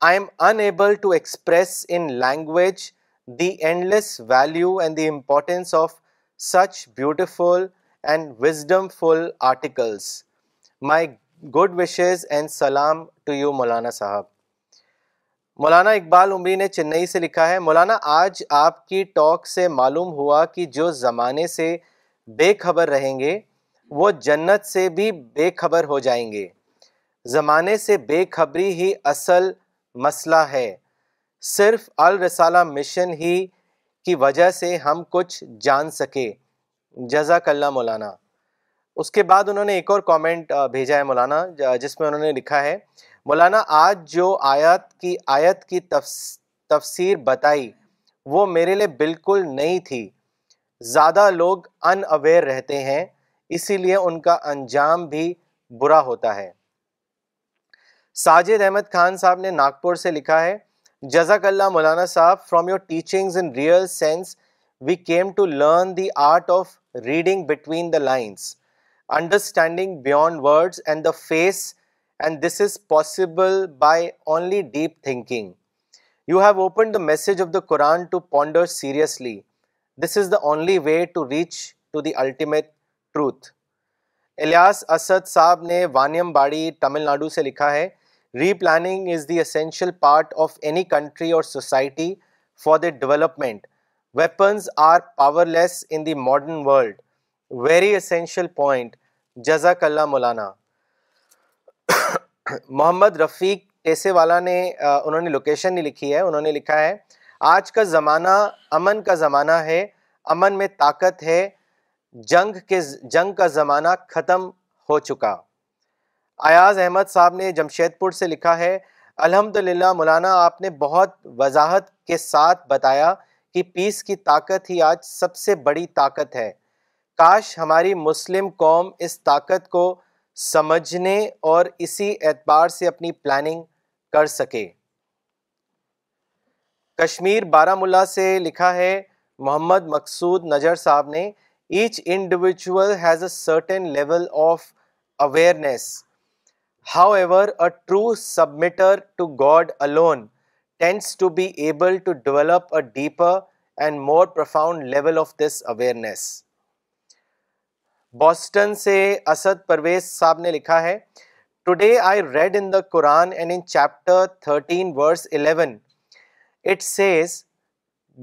I am unable to express in language the endless value and the importance of such beautiful full articles my good wishes and سلام ٹو یو مولانا صاحب مولانا اقبال عمری نے چنئی سے لکھا ہے مولانا آج آپ کی ٹاک سے معلوم ہوا کہ جو زمانے سے بے خبر رہیں گے وہ جنت سے بھی بے خبر ہو جائیں گے زمانے سے بے خبری ہی اصل مسئلہ ہے صرف الرسالہ مشن ہی کی وجہ سے ہم کچھ جان سکے جزاک اللہ مولانا اس کے بعد انہوں نے ایک اور کامنٹ بھیجا ہے مولانا جس میں انہوں نے لکھا ہے مولانا آج جو آیت کی آیت کی تفسیر بتائی وہ میرے لیے بالکل نہیں تھی زیادہ لوگ ان اویئر رہتے ہیں اسی لیے ان کا انجام بھی برا ہوتا ہے ساجد احمد خان صاحب نے ناگپور سے لکھا ہے جزاک Allah Maulana Sahab from your teachings in real sense we came to learn the art of reading between the lines understanding beyond and the face and this is possible by only deep thinking you have open the message of the Quran to ponder seriously this is the only way to reach to the ultimate truth Ilyas Asad Sahab نے وانیم باڑی تمل ناڈو سے لکھا ہے replanning is the essential part of any country اور society for the development weapons are powerless in the modern world very essential point جزاک اللہ مولانا محمد رفیق ٹیسے والا نے انہوں نے لوکیشن نہیں لکھی ہے انہوں نے لکھا ہے آج کا زمانہ امن کا زمانہ ہے امن میں طاقت ہے جنگ کے جنگ کا زمانہ ختم ہو چکا ایاز احمد صاحب نے جمشید پور سے لکھا ہے الحمد مولانا آپ نے بہت وضاحت کے ساتھ بتایا کہ پیس کی طاقت ہی آج سب سے بڑی طاقت ہے کاش ہماری مسلم قوم اس طاقت کو سمجھنے اور اسی اعتبار سے اپنی پلاننگ کر سکے کشمیر بارہ ملا سے لکھا ہے محمد مقصود نجر صاحب نے each individual has a certain level of awareness however a true submitter to God alone لکھا ہے today I read in the Quran chapter thirteen it says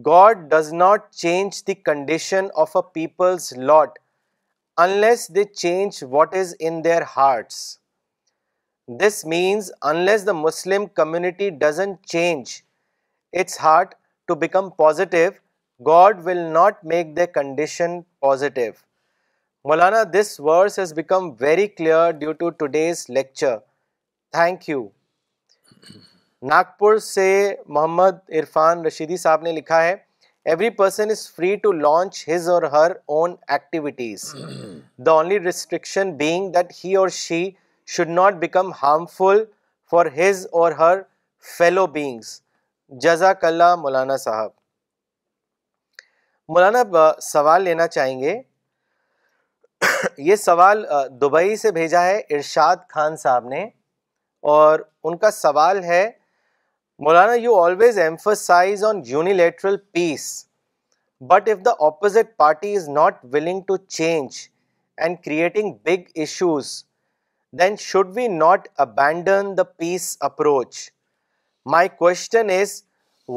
God does not change the condition of a people's lot unless they change what is in hearts this means unless the Muslim community doesn't change its heart to become positive God will not make the condition positive Maulana this has become very clear due to today's lecture thank you Nagpur سے محمد عرفان رشیدی صاحب نے لکھا ہے every person is free to launch his or her own activities the only restriction being that he or she should not become harmful for his or her fellow beings جزاک اللہ مولانا صاحب مولانا سوال لینا چاہیں گے یہ سوال دبئی سے بھیجا ہے ارشاد خان صاحب نے اور ان کا سوال ہے Maulana you always emphasize on unilateral peace but if the opposite party is not willing to change and creating big issues then should we not abandon the peace approach my question is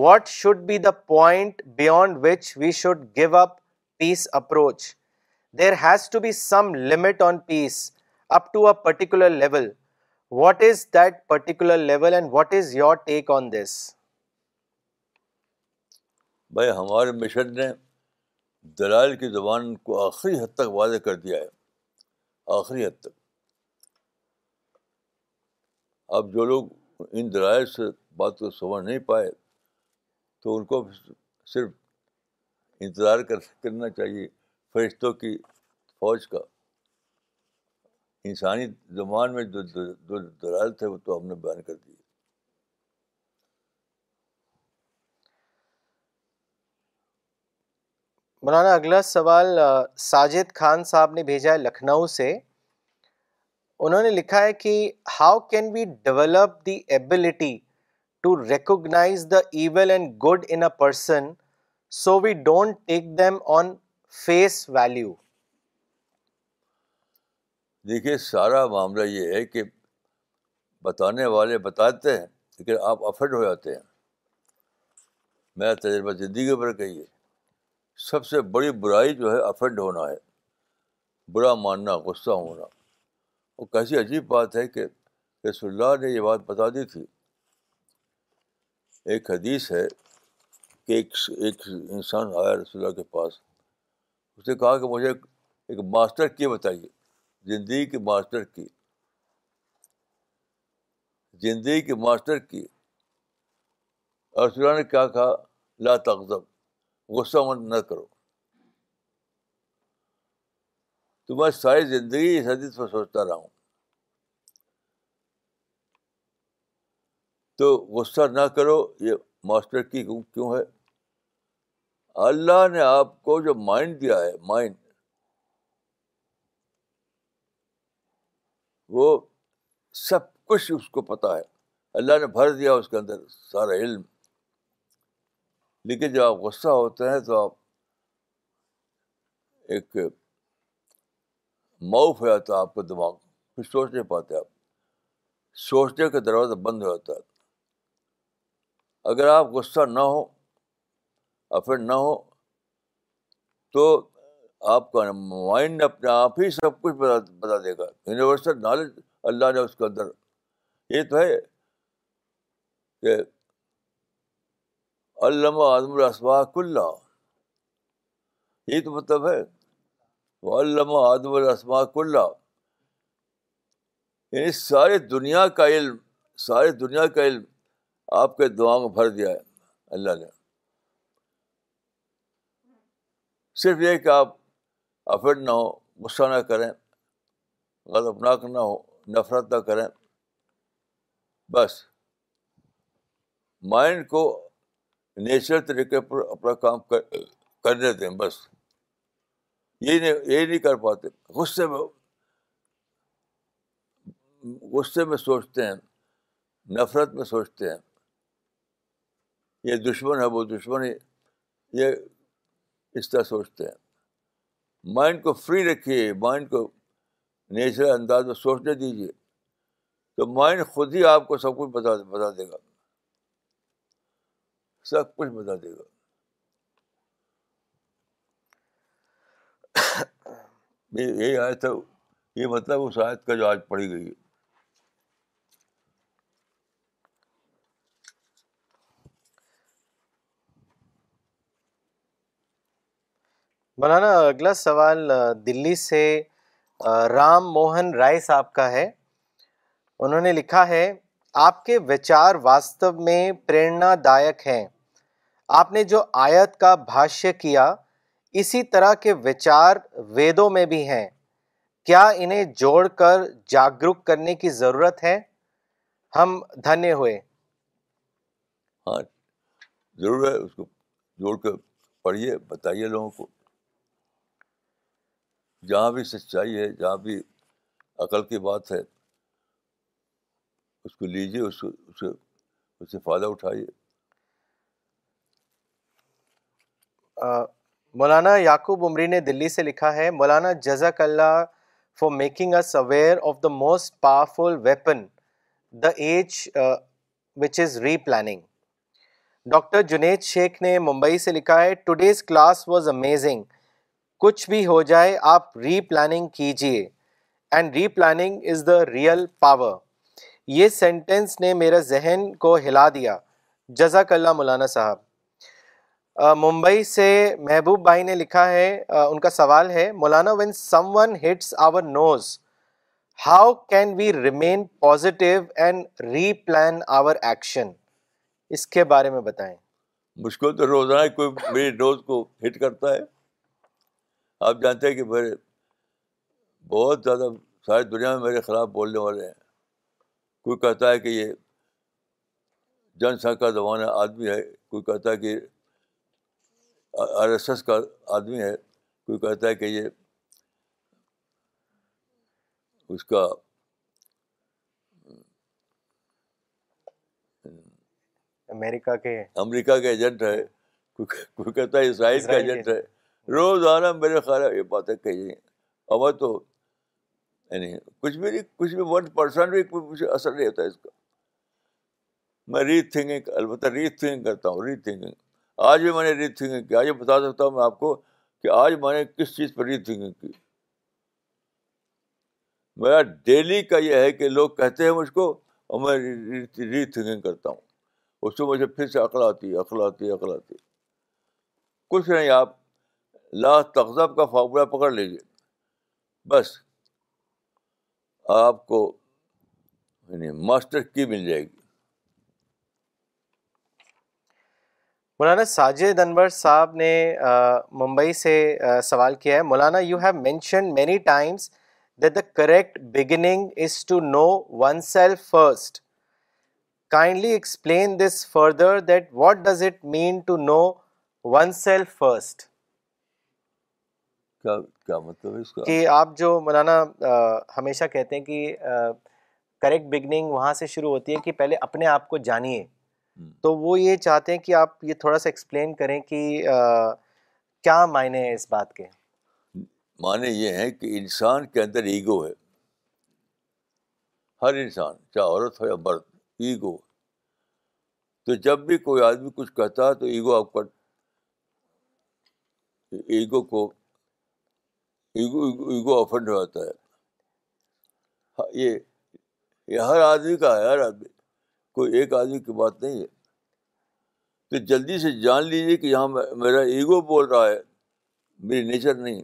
what should be the point code which we should give up up peace peace approach there has to be some limit on to a particular level what is that particular level and what is your take on this بھائی ہمارے مشن نے دلال کی زبان کو آخری حد تک واضح کر دیا ہے آخری حد تک اب جو لوگ ان دلائل سے بات کو سمجھ نہیں پائے تو ان کو صرف انتظار کر کرنا چاہیے فرشتوں کی فوج کا انسانی زبان میں جو دلائل تھے وہ تو ہم نے بیان کر دیے مولانا اگلا سوال ساجد خان صاحب نے بھیجا ہے لکھنؤ سے انہوں نے لکھا ہے کہ how can we develop the ability to recognize the evil and good in a person so we don't take them on face value دیکھیے سارا معاملہ یہ ہے کہ بتانے والے بتاتے ہیں لیکن آپ افیڈ ہو جاتے ہیں میرا تجربہ زندگی پر کہیے سب سے بڑی برائی جو ہے افیڈ ہونا ہے برا ماننا غصہ ہونا اور کیسی عجیب بات ہے کہ رسول اللہ نے یہ بات بتا دی تھی ایک حدیث ہے کہ ایک ایک انسان آیا رسول اللہ کے پاس اس نے کہا کہ مجھے ایک ماسٹر کی بتائیے زندگی کی ماسٹر کی زندگی کی ماسٹر کی اور رسول اللہ نے کیا کہا لا تغضب غصہ مند نہ کرو تو میں ساری زندگی اس حدیث پر سوچتا رہا ہوں تو غصہ نہ کرو یہ ماسٹر کی کیوں ہے اللہ نے آپ کو جو مائنڈ دیا ہے مائنڈ وہ سب کچھ اس کو پتا ہے اللہ نے بھر دیا اس کے اندر سارا علم لیکن جب آپ غصہ ہوتے ہیں تو آپ ایک معاف ہو جاتا ہے آپ کا دماغ پھر سوچ نہیں پاتے آپ سوچنے کا دروازہ بند ہو جاتا ہے اگر آپ غصہ نہ ہو یا نہ ہو تو آپ کا مائنڈ اپنے آپ ہی سب کچھ بتا بتا دے گا یونیورسل نالج اللہ نے اس کے اندر یہ تو ہے کہ علامہ آدم الاسبا اللہ یہ تو مطلب ہے وہ علامہ آدم الاسما اللہ یعنی سارے دنیا کا علم ساری دنیا کا علم آپ کے دعاؤں بھر دیا ہے اللہ نے صرف یہ کہ آپ افیڈ نہ ہو غصہ نہ کریں غلط نہ ہو نفرت نہ کریں بس مائنڈ کو نیچرل طریقے پر اپنا کام کر دیں بس یہ نہیں یہ نہیں کر پاتے غصے میں غصے میں سوچتے ہیں نفرت میں سوچتے ہیں یہ دشمن ہے وہ دشمن ہے یہ اس طرح سوچتے ہیں مائنڈ کو فری رکھیے مائنڈ کو نیچرل انداز میں سوچنے دیجیے تو مائنڈ خود ہی آپ کو سب کچھ بتا بتا دے گا سب کچھ بتا دے گا یہی یہ مطلب اس آیت کا جو آج پڑھی گئی ہے مولانا اگلا سوال دلی سے رام موہن رائے صاحب کا ہے انہوں نے لکھا ہے آپ کے وچار واست میں پریرنا دائک ہیں آپ نے جو آیت کا بھاشیہ کیا اسی طرح کے وچار ویدوں میں بھی ہیں کیا انہیں جوڑ کر جاگرک کرنے کی ضرورت ہے ہم دھنے ہوئے ہاں ضرور ہے اس کو جوڑ بتائیے لوگوں کو جہاں بھی سچائی ہے جہاں بھی عقل کی بات ہے اس کو لیجیے سے فائدہ اٹھائیے مولانا یعقوب عمری نے دلی سے لکھا ہے مولانا جزاک Allah for making us aware of the most powerful weapon the age which is replanning doctor Junaid Shaikh نے ممبئی سے لکھا ہے ٹوڈیز کلاس واز امیزنگ کچھ بھی ہو جائے آپ ری پلاننگ کیجیے and replanning is the real power یہ سینٹینس نے میرا ذہن کو ہلا دیا جزاک اللہ مولانا صاحب ممبئی سے محبوب بھائی نے لکھا ہے ان کا سوال ہے مولانا when some one hits our nose how can we remain positive and replan our action اس کے بارے میں بتائیں مشکل تو روزانہ کوئی میری نوز کو ہٹ کرتا ہے آپ جانتے ہیں کہ بہت زیادہ ساری دنیا میں میرے خلاف بولنے والے ہیں کوئی کہتا ہے کہ یہ جن سنکھا زمانہ آدمی ہے کوئی کہتا ہے کہ آر ایس ایس کا آدمی ہے کوئی کہتا ہے کہ یہ اس کا امریکہ کے امریکہ کے ایجنٹ ہے کوئی کہتا ہے اسرائیل کا ایجنٹ ہے روزانہ میرے خیال ہے یہ بات ہے کہ اب تو یعنی کچھ بھی نہیں کچھ بھی ون پرسینٹ بھی کچھ اثر نہیں ہوتا اس کا میں ری تھنکنگ البتہ ری تھنکنگ کرتا ہوں ری تھنکنگ آج بھی میں نے ری تھنکنگ کی آج بتا سکتا ہوں میں آپ کو کہ آج میں نے کس چیز پر ری تھنکنگ کی میرا ڈیلی کا یہ ہے کہ لوگ کہتے ہیں مجھ کو اور میں ری تھنکنگ کرتا ہوں اس سے مجھے پھر سے عقل عقل آتی عقل آتی ہے کچھ نہیں آپ لا تغذب کا فارمولہ پکڑ لیجیے بس آپ کو یعنی ماسٹر کی مل جائے گی مولانا ساجد انور صاحب نے ممبئی سے سوال کیا ہے Maulana you have mention many times that the correct beginning is to know oneself first kindly explain this further that what does it mean to know oneself first کیا مطلب اس کا کہ آپ جو مولانا ہمیشہ کہتے ہیں کہ کریکٹ بگننگ وہاں سے شروع ہوتی ہے کہ پہلے اپنے آپ کو جانیے تو وہ یہ چاہتے ہیں کہ آپ یہ تھوڑا سا ایکسپلین کریں کہ کیا معنی ہیں اس بات کے معنی یہ ہیں کہ انسان کے اندر ایگو ہے ہر انسان چاہے عورت ہو یا مرد ایگو تو جب بھی کوئی آدمی کچھ کہتا ہے تو ایگو آپ کا ایگو کو ایگو ایگو ہو جاتا ہے یہ ہر آدمی کا ہے ہر آدمی کوئی ایک آدمی کی بات نہیں ہے تو جلدی سے جان لیجیے کہ یہاں میرا ایگو بول رہا ہے میری نیچر نہیں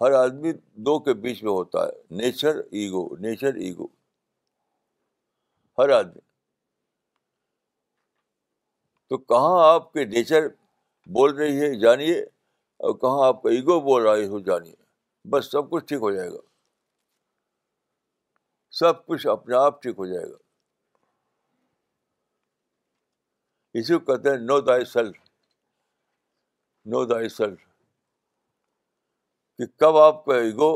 ہر آدمی دو کے بیچ میں ہوتا ہے نیچر ایگو نیچر ایگو ہر آدمی تو کہاں آپ کے نیچر بول رہی ہے جانیے اور کہاں آپ کا ایگو بول رہا ہے جانیے بس سب کچھ ٹھیک ہو جائے گا سب کچھ اپنے آپ ٹھیک ہو جائے گا اسی کو کہتے ہیں نو دائی سیلف نو دائی سیلف کہ کب آپ کا ایگو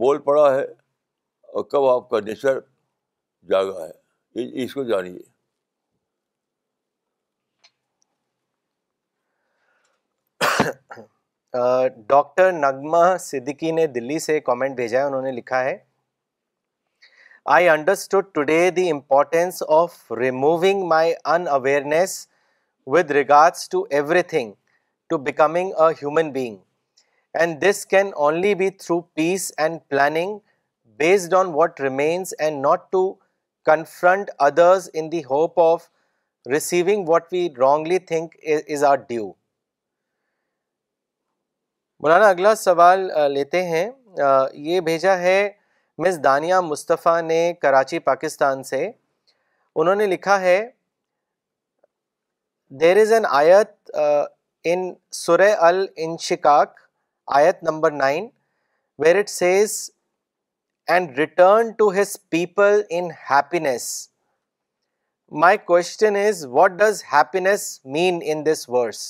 بول پڑا ہے اور کب آپ کا نیچر جاگا ہے اس کو جانیے [COUGHS] ڈاکٹر نغمہ صدیقی نے دلی سے کامنٹ بھیجا ہے انہوں نے لکھا ہے I understood today the importance of removing my unawareness with regards to everything to becoming a human being and this can only be through peace and planning based on what remains and not to confront others in the hope of receiving what we wrongly think is our due Maulana اگلا سوال لیتے ہیں یہ بھیجا ہے مس دانیہ مصطفیٰ نے کراچی پاکستان سے انہوں نے لکھا ہے دیر از این آیت ان سورہ ال انشکاک آیت number nine where it says and return to his people in happiness my question is what does happiness mean in this verse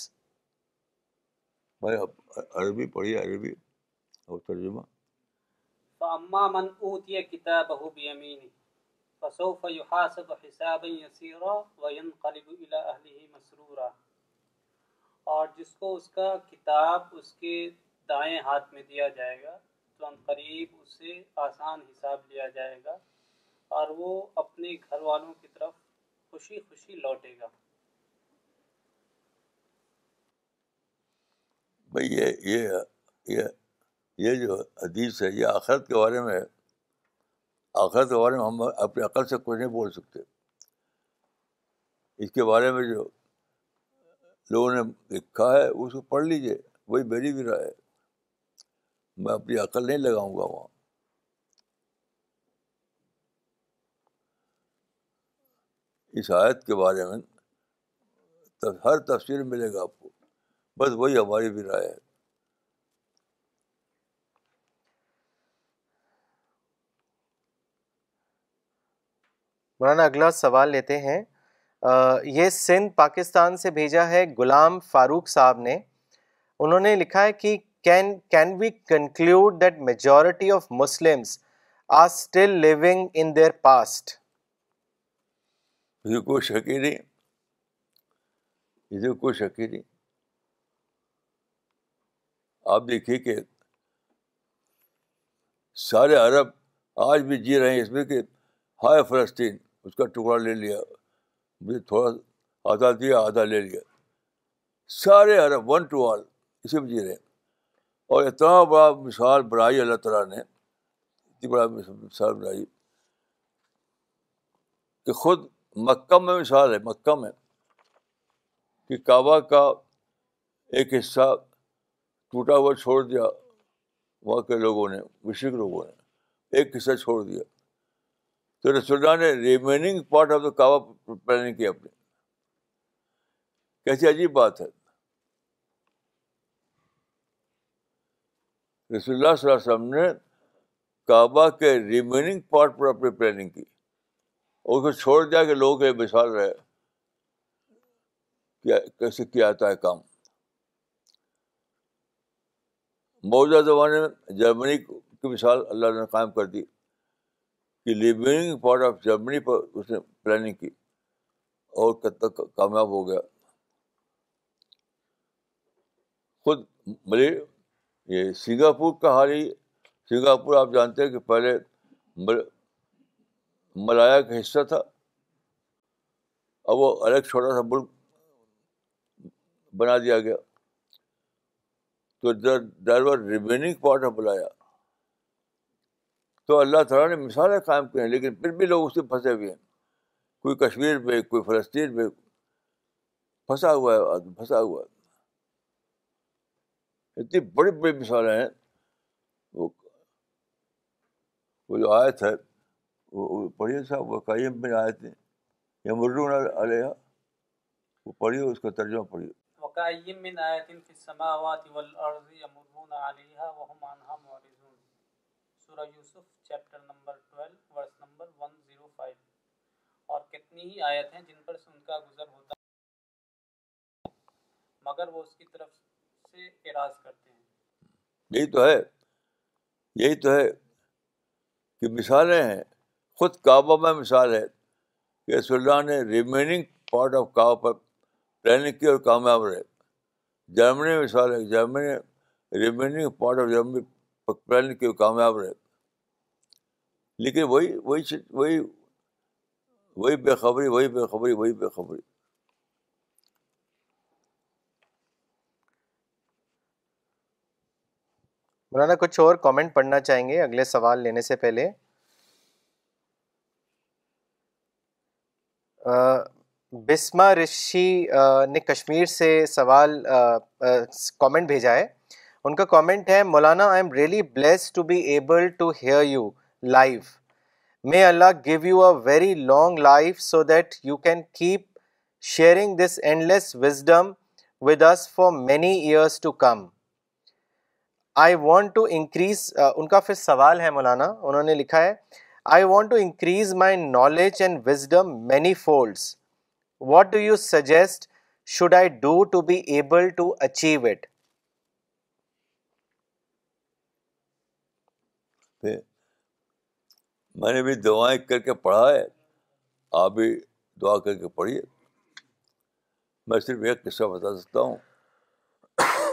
عربی پڑھی عربی اور ترجمہ فاما من اوتی کتابه بیمینه فسوف يحاسب حسابا يسيرا وينقلب الى اهله مسرورا اور جس کو اس کا کتاب اس کے دائیں ہاتھ میں دیا جائے گا تو ان قریب اس سے آسان حساب لیا جائے گا اور وہ اپنے گھر والوں کی طرف خوشی خوشی لوٹے گا بھئی یہ یہ یہ جو حدیث ہے یہ آخرت کے بارے میں آخرت کے بارے میں ہم اپنے عقل سے کچھ نہیں بول سکتے اس کے بارے میں جو لوگوں نے لکھا ہے اس کو پڑھ لیجیے وہی میری بھی رائے ہے میں اپنی عقل نہیں لگاؤں گا وہاں اس آیت کے بارے میں ہر تفصیل ملے گا آپ کو بس وہی ہماری بھی رائے ہے مولانا اگلا سوال لیتے ہیں یہ سندھ پاکستان سے بھیجا ہے غلام فاروق صاحب نے انہوں نے لکھا ہے کہ can can we conclude majority نہیں پاسٹر کوئی شکی نہیں آپ دیکھیے کہ سارے عرب آج بھی جی رہے ہیں اس میں کہ ہائے فلسطین اس کا ٹکڑا لے لیا مجھے تھوڑا آدھا دیا آدھا لے لیا سارے عرب ون ٹو آل اسی میں رہے ہیں اور اتنا بڑا مثال بنائی اللہ تعالیٰ نے اتنی بڑا مثال بنائی کہ خود مکہ میں مثال ہے مکہ میں کہ کعبہ کا ایک حصہ ٹوٹا ہوا چھوڑ دیا وہاں کے لوگوں نے مشرق لوگوں نے ایک حصہ چھوڑ دیا تو رسول اللہ نے remaining part of the Kaaba planning کی اپنی کیسی عجیب بات ہے رسول اللہ صلی اللہ علیہ وسلم نے کعبہ کے ریمیننگ پارٹ پر اپنی پلاننگ کی اور اس کو چھوڑ دیا کہ لوگوں کے مثال رہے کیا کیسے کیا جاتا ہے کام موجودہ زمانے میں جرمنی کی مثال اللہ نے قائم کر دی کہ لیبرنگ پارٹ آف جرمنی پر اس نے پلاننگ کی اور کب تک کامیاب ہو گیا خود ملے یہ سنگاپور کا حال ہی سنگاپور آپ جانتے ہیں کہ پہلے ملایا کا حصہ تھا اب وہ الگ چھوٹا سا ملک بنا دیا گیا تو driver remaining part of Malaya تو اللہ تعالیٰ نے مثالیں قائم کی ہیں لیکن پھر بھی لوگ اس سے پھنسے ہوئے ہیں کوئی کشمیر میں کوئی فلسطین میں پھنسا ہوا ہے آدمی پھنسا ہوا ہے اتنی بڑی بڑی مثالیں ہیں وہ جو آیت ہے وہ پڑھیے سا قیم میں آئے تھے یا مرون علیہ وہ پڑھیے اس کا ترجمہ پڑھیے من آیت فی السماوات والارض پڑھی معرضون سورہ Yusuf chapter number 12 verse number 105 اور کتنی ہی آیت ہیں جن پر سے ان کا گزر ہوتا ہے مگر وہ اس کی طرف سے اعراض کرتے ہیں یہی تو ہے یہی تو ہے کہ مثالیں ہیں خود کعبہ میں مثال ہے کہ رسول اللہ نے ریمیننگ پارٹ آف کعبہ پر پلاننگ کی اور کامیاب رہے جرمنی میں مثال ہے Germany remaining part of Germany planning کی اور کامیاب رہے لیکن وہی وہی وہی وہی بے خبری وہی بے خبری وہی بے خبری مولانا کچھ اور کامنٹ پڑھنا چاہیں گے اگلے سوال لینے سے پہلے بسما رشی نے کشمیر سے سوال کامنٹ بھیجا ہے ان کا کامنٹ ہے Maulana I am really bless to be able to hear you life may Allah give you a very long life so that you can keep sharing this endless wisdom with us for many years to come I want to increase in کا پھر سوال ہے مولانا انہوں نے لکھا ہے I want to increase my knowledge and wisdom many folds what do you suggest should I do to be able to achieve it میں نے بھی دعائیں کر کے پڑھا ہے آپ بھی دعا کر کے پڑھیے میں صرف ایک قصہ بتا سکتا ہوں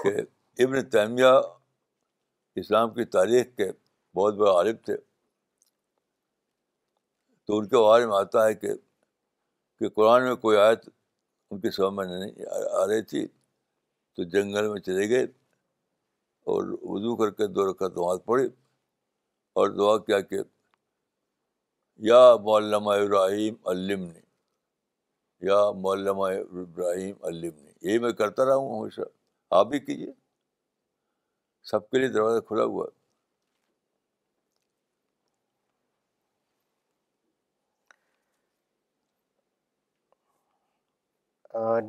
کہ ابن تعمیہ اسلام کی تاریخ کے بہت بڑے عالب تھے تو ان کے بارے میں آتا ہے کہ کہ قرآن میں کوئی آیت ان کے سمجھ میں نہیں آ رہی تھی تو جنگل میں چلے گئے اور وضو کر کے دو رکھا دعا پڑھی اور دعا کیا کہ یا مولما ابراہیم یا مولما ابراہیم علمنی نے میں کرتا رہا ہوں ہمیشہ آپ بھی کیجیے سب کے لیے دروازہ کھلا ہوا ہے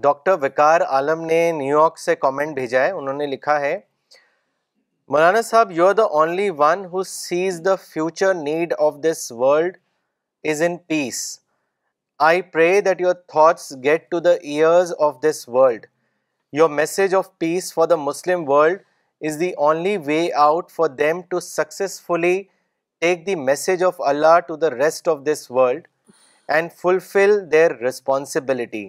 ڈاکٹر وکار عالم نے نیو یارک سے کامنٹ بھیجا ہے انہوں نے لکھا ہے مولانا صاحب you are the only one who sees the future need of this world is in peace I pray that your thoughts get to the ears of this world your message of peace for the Muslim world is the only way out for them to successfully take the message of Allah to the rest of this world and fulfil their responsibility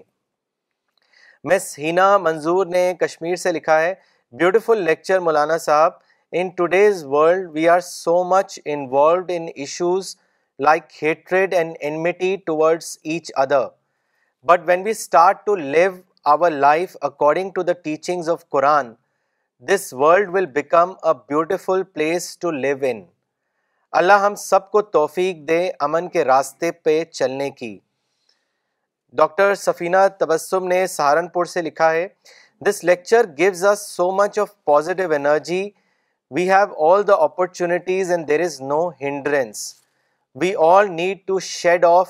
Miss Heena Manzoor نے کشمیر سے لکھا ہے بیوٹیفل لیکچر مولانا صاحب in today's world we are so much involved in issues like hatred and envy towards each other but when we start to live our life according to to the teachings of Quran this world will become a beautiful place live in اللہ ہم سب کو توفیق دے امن کے راستے پہ چلنے کی ڈاکٹر سفینہ تبسم نے سہارنپور سے لکھا ہے this lecture gives us so much of positive energy we have all the opportunities and there is no hindrance we all need to shed off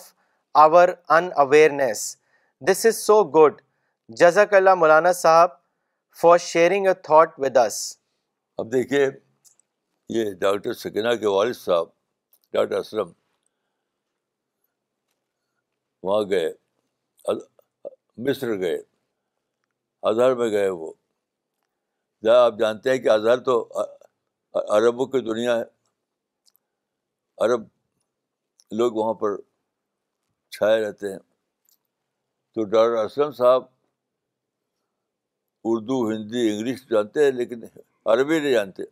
our unawareness this is so good جزاک اللہ مولانا صاحب for sharing a thought with us اب دیکھیے یہ ڈاکٹر سکینہ کے والد صاحب ڈاکٹر اسلم وہاں گئے مصر گئے اظہر میں گئے وہ جہاں آپ جانتے ہیں کہ اظہر تو عربوں کی دنیا ہے عرب لوگ وہاں پر چھائے رہتے ہیں تو ڈاکٹر اسلم صاحب اردو ہندی انگلش جانتے ہیں لیکن عربی نہیں جانتے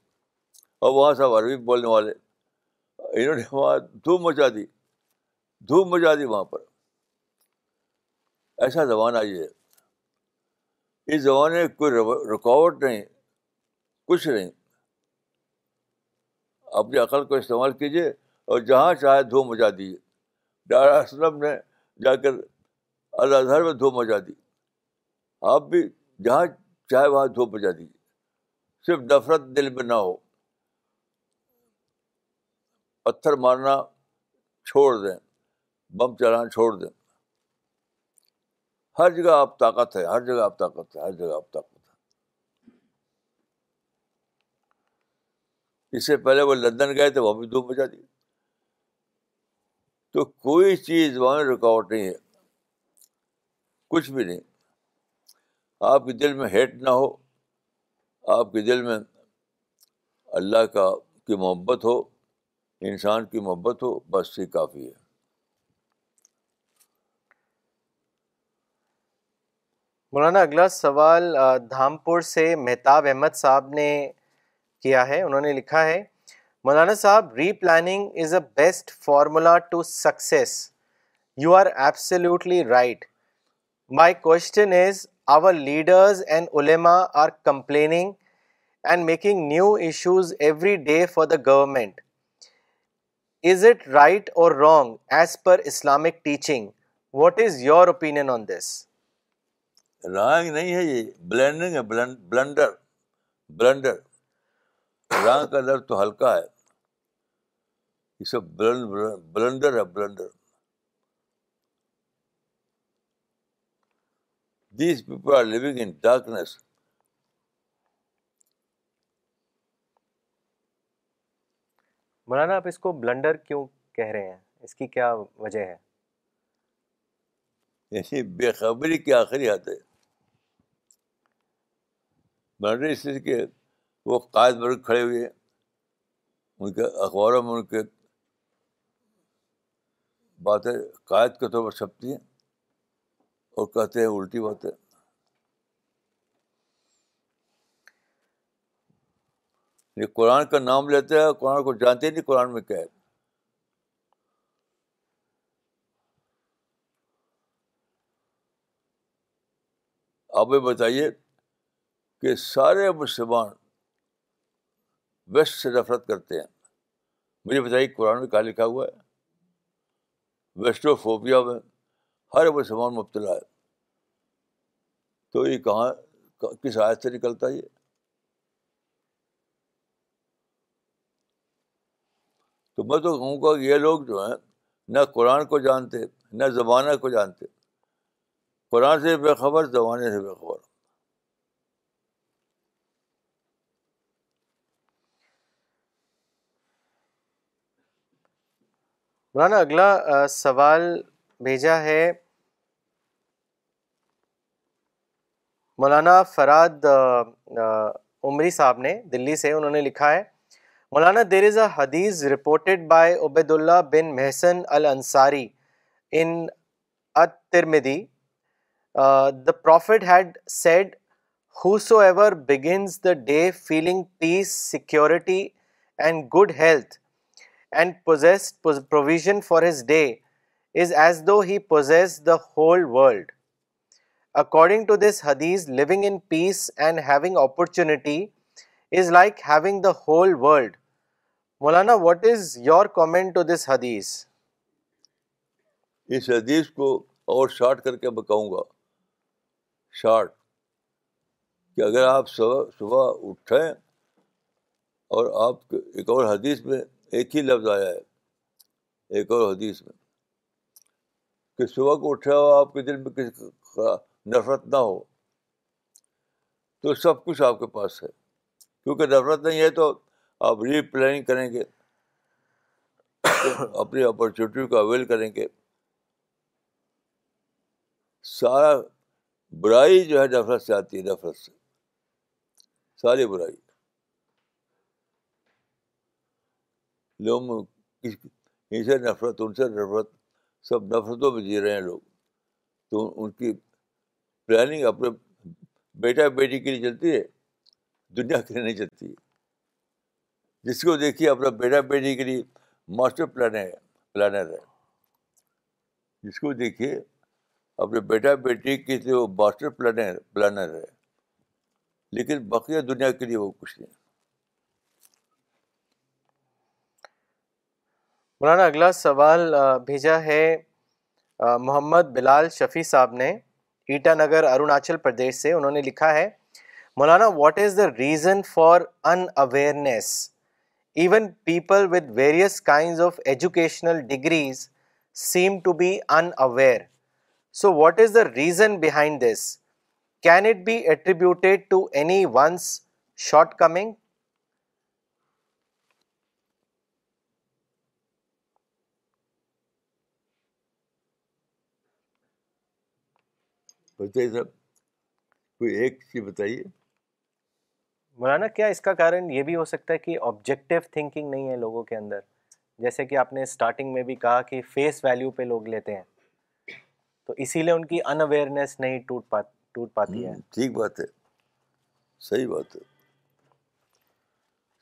اور وہاں صاحب عربی بولنے والے انہوں نے وہاں دھوم مچا دی دھوم مچا دی وہاں پر ایسا زبان آئی ہے اس زبان کوئی رکاوٹ نہیں کچھ نہیں اپنی عقل کو استعمال کیجیے اور جہاں چاہے دھو مجا دی ڈارا اسلم نے جا کر اللہ دھر میں دھو مجا دی آپ بھی جہاں چاہے وہاں دھو مجا دیجیے صرف نفرت دل میں نہ ہو پتھر مارنا چھوڑ دیں بم چلانا چھوڑ دیں ہر جگہ آپ طاقت ہے ہر جگہ آپ طاقت ہے ہر جگہ آپ طاقت ہے اس سے پہلے وہ لندن گئے تھے وہاں بھی دھوپ بچا دی تو کوئی چیز وہاں رکاوٹ نہیں ہے کچھ بھی نہیں آپ کے دل میں ہیٹ نہ ہو آپ کے دل میں اللہ کا کی محبت ہو انسان کی محبت ہو بس یہ کافی ہے مولانا اگلا سوال دھامپور سے مہتاب احمد صاحب نے کیا ہے انہوں نے لکھا ہے Maulana sahab replanning is a best formula to success you are absolutely right my question is our leaders and علما are complaining and making new issues every day for the government is it right or wrong as per Islamic teaching what is your opinion on this wrong نہیں ہے یہ بلینڈنگ ہے بلینڈر بلینڈر رانگ کا لفظ تو ہلکا ہے یہ سب بلند بلندر ہے blunder these people are living in darkness مولانا آپ اس کو بلنڈر کیوں کہہ رہے ہیں اس کی کیا وجہ ہے یعنی بے خبری کی آخری حد ہے بلنڈر اس لیے کہ وہ قائد برگ کھڑے ہوئے ہیں ان کے اخباروں میں ان کے باتیں قائد کے طور پر چھپتی ہیں اور کہتے ہیں الٹی باتیں یہ قرآن کا نام لیتے ہیں قرآن کو جانتے نہیں قرآن میں کیا ہے آپ یہ بتائیے کہ سارے مسلمان ویسٹ سے نفرت کرتے ہیں مجھے بتائیے قرآن میں کہاں لکھا ہوا ہے ویسٹو فوبیا میں ہر مسلمان مبتلا ہے تو یہ کہاں کس آیت سے نکلتا ہے یہ تو میں تو کہوں گا یہ لوگ جو ہیں نہ قرآن کو جانتے نہ زمانہ کو جانتے قرآن سے بے خبر زمانے سے بے خبر مولانا اگلا سوال بھیجا ہے مولانا فراد عمری صاحب نے دلی سے انہوں نے لکھا ہے مولانا اے حدیث reported by Ubaidullah bin Mohsin al-Ansari in at-Tirmidhi the prophet had said whosoever begins the day feeling peace security and good health and possesses provision for his day is as though he possesses the whole world according to this حدیث living in peace and having opportunity is like having the whole world Maulana what is your comment to this حدیث اس حدیث کو اور شارٹ کر کے بتاؤں گا شارٹ کہ اگر آپ صبح صبح اٹھیں اور آپ ایک اور حدیث میں ایک ہی لفظ آیا ہے ایک اور حدیث میں کہ صبح کو اٹھا ہو آپ کے دل میں کسی نفرت نہ ہو تو سب کچھ آپ کے پاس ہے کیونکہ نفرت نہیں ہے تو آپ ری پلاننگ کریں گے اپنی اپرچونیٹی کو اویل کریں گے سارا برائی جو ہے نفرت سے آتی ہے نفرت سے ساری برائی لوگ ان سے نفرت ان سے نفرت سب نفرتوں میں جی رہے ہیں لوگ تو ان کی پلاننگ اپنے بیٹا بیٹی کے لیے چلتی ہے دنیا کے لیے نہیں چلتی ہے جس کو دیکھیے اپنا بیٹا بیٹی کے لیے ماسٹر ہے پلانر ہے جس کو دیکھیے اپنے بیٹا بیٹی کے لیے وہ ماسٹر پلانر پلانر ہے لیکن باقی دنیا کے لیے وہ کچھ نہیں مولانا اگلا سوال بھیجا ہے محمد بلال شفیع صاحب نے ایٹا نگر اروناچل پردیش سے انہوں نے لکھا ہے مولانا what is the reason for unawareness even people with various kinds of educational degrees seem to be unaware so what is the reason behind this can it be attributed to anyone's shortcoming بتائیے کوئی ایک چیز مولانا کیا اس کا کارن یہ بھی ہو سکتا ہے کہ آبجیکٹیو تھنکنگ نہیں ہے لوگوں کے اندر جیسے کہ آپ نے اسٹارٹنگ میں بھی کہا کہ فیس ویلیو پہ لوگ لیتے ہیں تو اسی لیے ان کی ان اویئرنیس نہیں ٹوٹ پا ٹوٹ پاتی ہے ہے ہے ٹھیک بات بات بات صحیح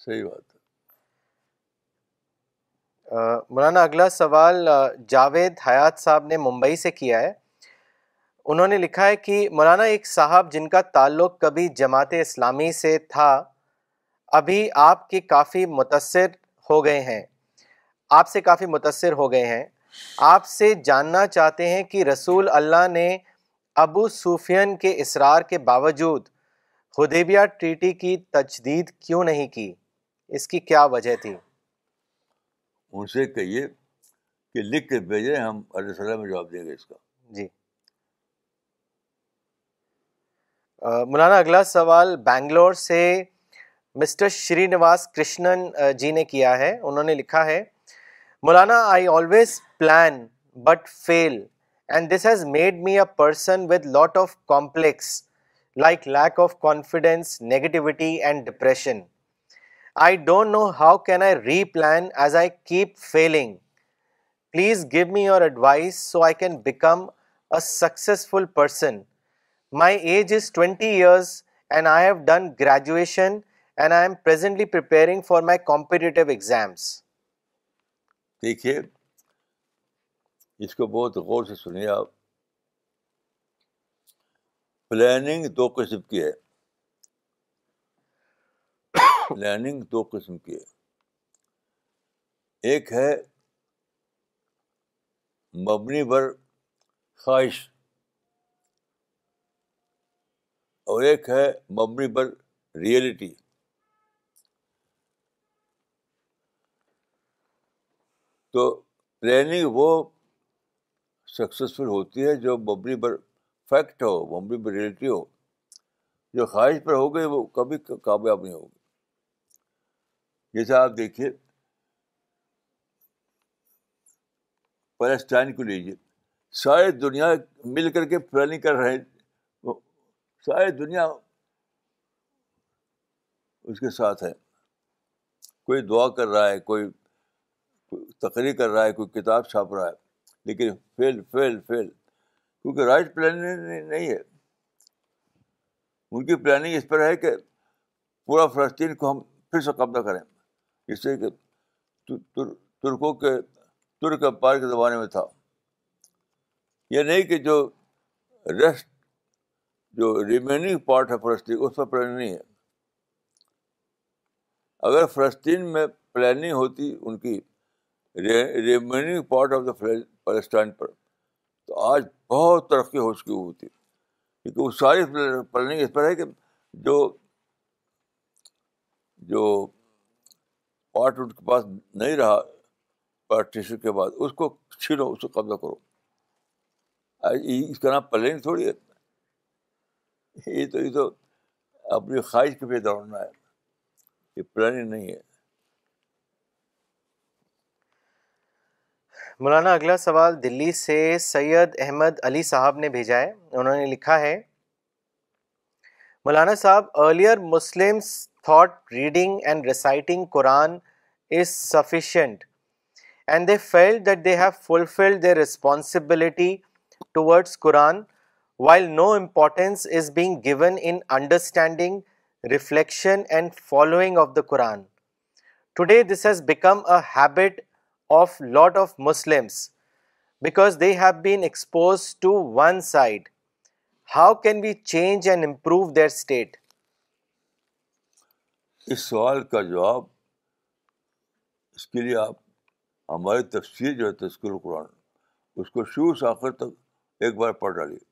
صحیح ہے مولانا اگلا سوال جاوید حیات صاحب نے ممبئی سے کیا ہے انہوں نے لکھا ہے کہ مولانا ایک صاحب جن کا تعلق کبھی جماعت اسلامی سے تھا ابھی آپ کی کافی متاثر ہو گئے ہیں آپ سے کافی متاثر ہو گئے ہیں آپ سے جاننا چاہتے ہیں کہ رسول اللہ نے ابو صوفین کے اصرار کے باوجود خدیبیہ ٹریٹی کی تجدید کیوں نہیں کی اس کی کیا وجہ تھی ان سے کہیے کہ لکھ کے بھیجیں دیں گے اس کا جی مولانا اگلا سوال بینگلور سے مسٹر شری نواز کرشنن جی نے کیا ہے انہوں نے لکھا ہے مولانا I always plan but fail and this has made me a person with lot of complex like lack of confidence negativity and depression I don't know how can I replan as I keep feeling please give me your advise so I can become a successful person my age is twenty years and I have done graduation and I am for my competitive exams دیکھیے اس کو بہت غور سے سنیے آپ پلاننگ دو قسم کی ہے پلاننگ دو قسم کی ہے ایک ہے مبنی بر خواہش اور ایک ہے مبنی بل ریئلٹی تو پلاننگ وہ سکسیزفل ہوتی ہے جو مبنی پر فیکٹ ہو مبنی پر ریئلٹی ہو جو خواہش پر ہو گئی وہ کبھی کامیاب نہیں ہوگی جیسے آپ دیکھیے پیلسٹائن کو لیجیے ساری دنیا مل کر کے پلاننگ کر رہے ہیں ساری دنیا اس کے ساتھ ہے کوئی دعا کر رہا ہے کوئی تقریر کر رہا ہے کوئی کتاب چھاپ رہا ہے لیکن فیل فیل فیل کیونکہ رائٹ پلاننگ نہیں ہے ان کی پلاننگ اس پر ہے کہ پورا فلسطین کو ہم پھر سے قبضہ کریں اس سے کہ ترکوں کے ترک امپائر کے زمانے میں تھا یہ نہیں کہ جو ریسٹ جو ریمیننگ پارٹ ہے فلسطین اس پر پلاننگ نہیں ہے اگر فلسطین میں پلاننگ ہوتی ان کی ریمیننگ پارٹ آف دا فلسطین پر تو آج بہت ترقی ہو چکی ہوتی کیونکہ وہ ساری پلاننگ اس پر ہے کہ جو جو پارٹ ان کے پاس نہیں رہا پارٹیشن کے بعد اس کو چھینو اس کو قبضہ کرو اس کا نام پلاننگ تھوڑی ہے یہ تو یہ تو اپنی خواہش کے پہ دوڑنا ہے یہ پلاننگ نہیں ہے مولانا اگلا سوال دلی سے سید احمد علی صاحب نے بھیجا ہے انہوں نے لکھا ہے مولانا صاحب earlier Muslims thought reading and reciting Quran is sufficient and they feel that they have fulfilled they responsibility towards Quran while no importance is being given in understanding reflection and following of of of the Quran today this has become a habit lot Muslims because they have been expose to one side how can we change and improve their state اس سوال کا جواب اس کے لیے آپ ہماری تفسیر جو ہے تسکول قرآن اس کو شروع سے آخر تک ایک بار پڑھ ڈالیے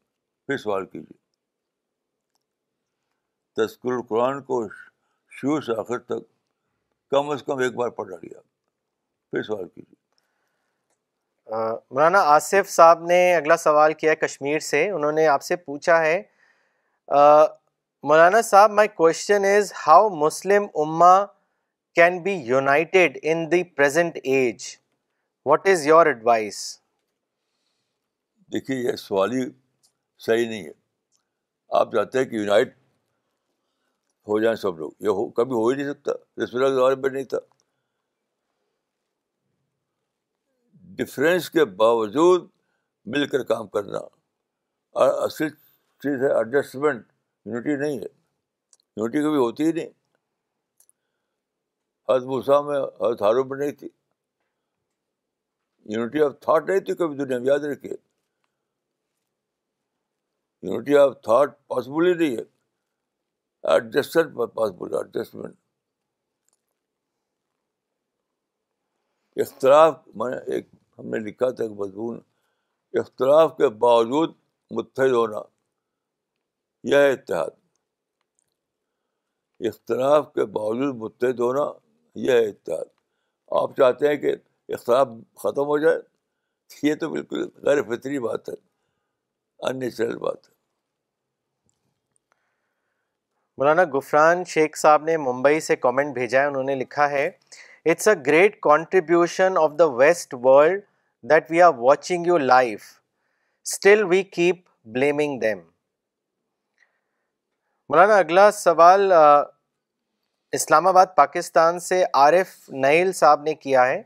پھر سوال کیجیے تذکر القرآن کو شروع سے آخر تک کم کم از ایک بار پھر سوال کیجیے مولانا آصف صاحب نے اگلا سوال کیا ہے کشمیر سے انہوں نے آپ سے پوچھا ہے مولانا صاحب my question is how Muslim اما can be united in the present age what is your advice دیکھیے یہ سوال ہی صحیح نہیں ہے آپ چاہتے ہیں کہ یونائٹ ہو جائیں سب لوگ یہ ہو کبھی ہو ہی نہیں سکتا رسول میں نہیں تھا ڈفرینس کے باوجود مل کر کام کرنا اور اصل چیز ہے ایڈجسٹمنٹ یونٹی نہیں ہے یونٹی کبھی ہوتی ہی نہیں ہر بھوسا میں ہر ہارو میں نہیں تھی یونٹی آف تھاٹ نہیں تھی کبھی دنیا میں یاد رکھیے یونٹی آف تھاٹ پاسبل ہی نہیں ہے ایڈجسٹمنٹ پاسبل ایڈجسٹمنٹ اختلاف میں ایک ہم نے لکھا تھا ایک مضمون اختلاف کے باوجود متحد ہونا یہ ہے اتحاد اختلاف کے باوجود متحد ہونا یہ ہے اتحاد آپ چاہتے ہیں کہ اختلاف ختم ہو جائے یہ تو بالکل غیر فطری بات ہے بات ہے مولانا گفران شیخ صاحب نے ممبئی سے کامنٹ بھیجا ہے انہوں نے لکھا ہے it's a great contribution of the west world that we are watching your life still we keep blaming them مولانا اگلا سوال اسلام آباد پاکستان سے عارف نعیل صاحب نے کیا ہے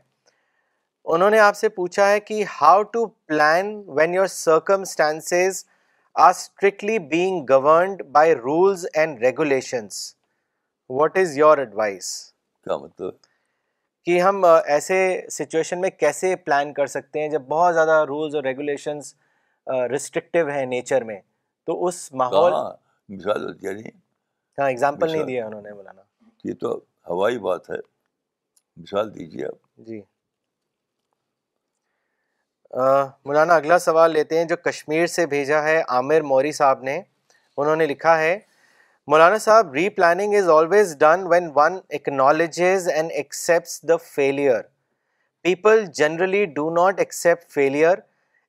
انہوں نے آپ سے پوچھا ہے کہ how to plan when your and regulations what is your advice کیا مطلب کہ ہم ایسے سچویشن میں کیسے پلان کر سکتے ہیں جب بہت زیادہ رولز اور ریگولیشنس ریسٹرکٹیو ہیں نیچر میں تو اس ماحول مثال نہیں ہاں، دیا انہوں نے یہ تو ہوائی بات ہے مثال آپ جی مولانا اگلا سوال لیتے ہیں جو کشمیر سے بھیجا ہے عامر موری صاحب نے انہوں نے لکھا ہے مولانا صاحب replanning is always done when one acknowledges and accepts the failure people generally do not accept failure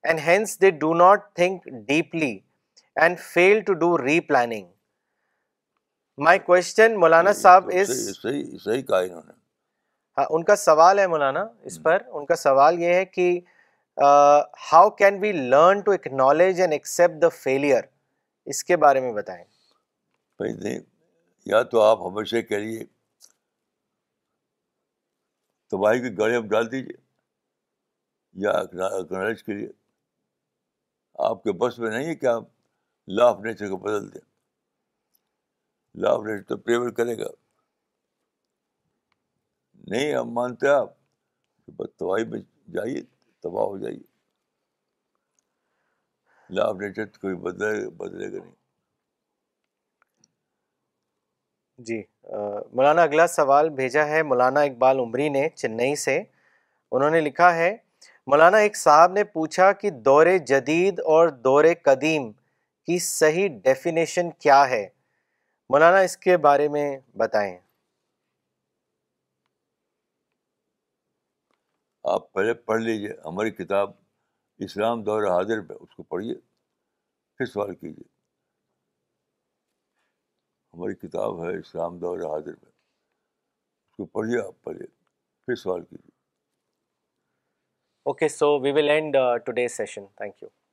and hence they do not think deeply and fail to do replanning my question مولانا صاحب از صحیح کہا انہوں نے ہاں ان کا سوال ہے مولانا اس پر ان کا سوال یہ ہے کہ how can learn to acknowledge and accept the failure اس کے بارے میں بتائیں یا تو آپ ہمیشہ کے لیے تباہی کی گاڑی آپ ڈال دیجیے یا اکنالج آپ کے بس میں نہیں ہے کہ آپ لا آف نیچر کو بدل دیں لا آف نیچر تو پریور کرے گا نہیں ہم مانتے آپ کہ بس تباہی میں جائیے تباہ ہو لا آف نیچر کوئی بدلے بدلے گا نہیں جی مولانا اگلا سوال بھیجا ہے مولانا اقبال عمری نے چنئی سے انہوں نے لکھا ہے مولانا ایک صاحب نے پوچھا کہ دور جدید اور دور قدیم کی صحیح ڈیفینیشن کیا ہے مولانا اس کے بارے میں بتائیں آپ پہلے پڑھ لیجیے ہماری کتاب اسلام دور حاضر پہ اس کو پڑھیے پھر سوال کیجیے ہماری کتاب ہے اسلام دور حاضر میں اس کو پڑھیے آپ پہلے پھر سوال کیجیے okay so we will end today session thank you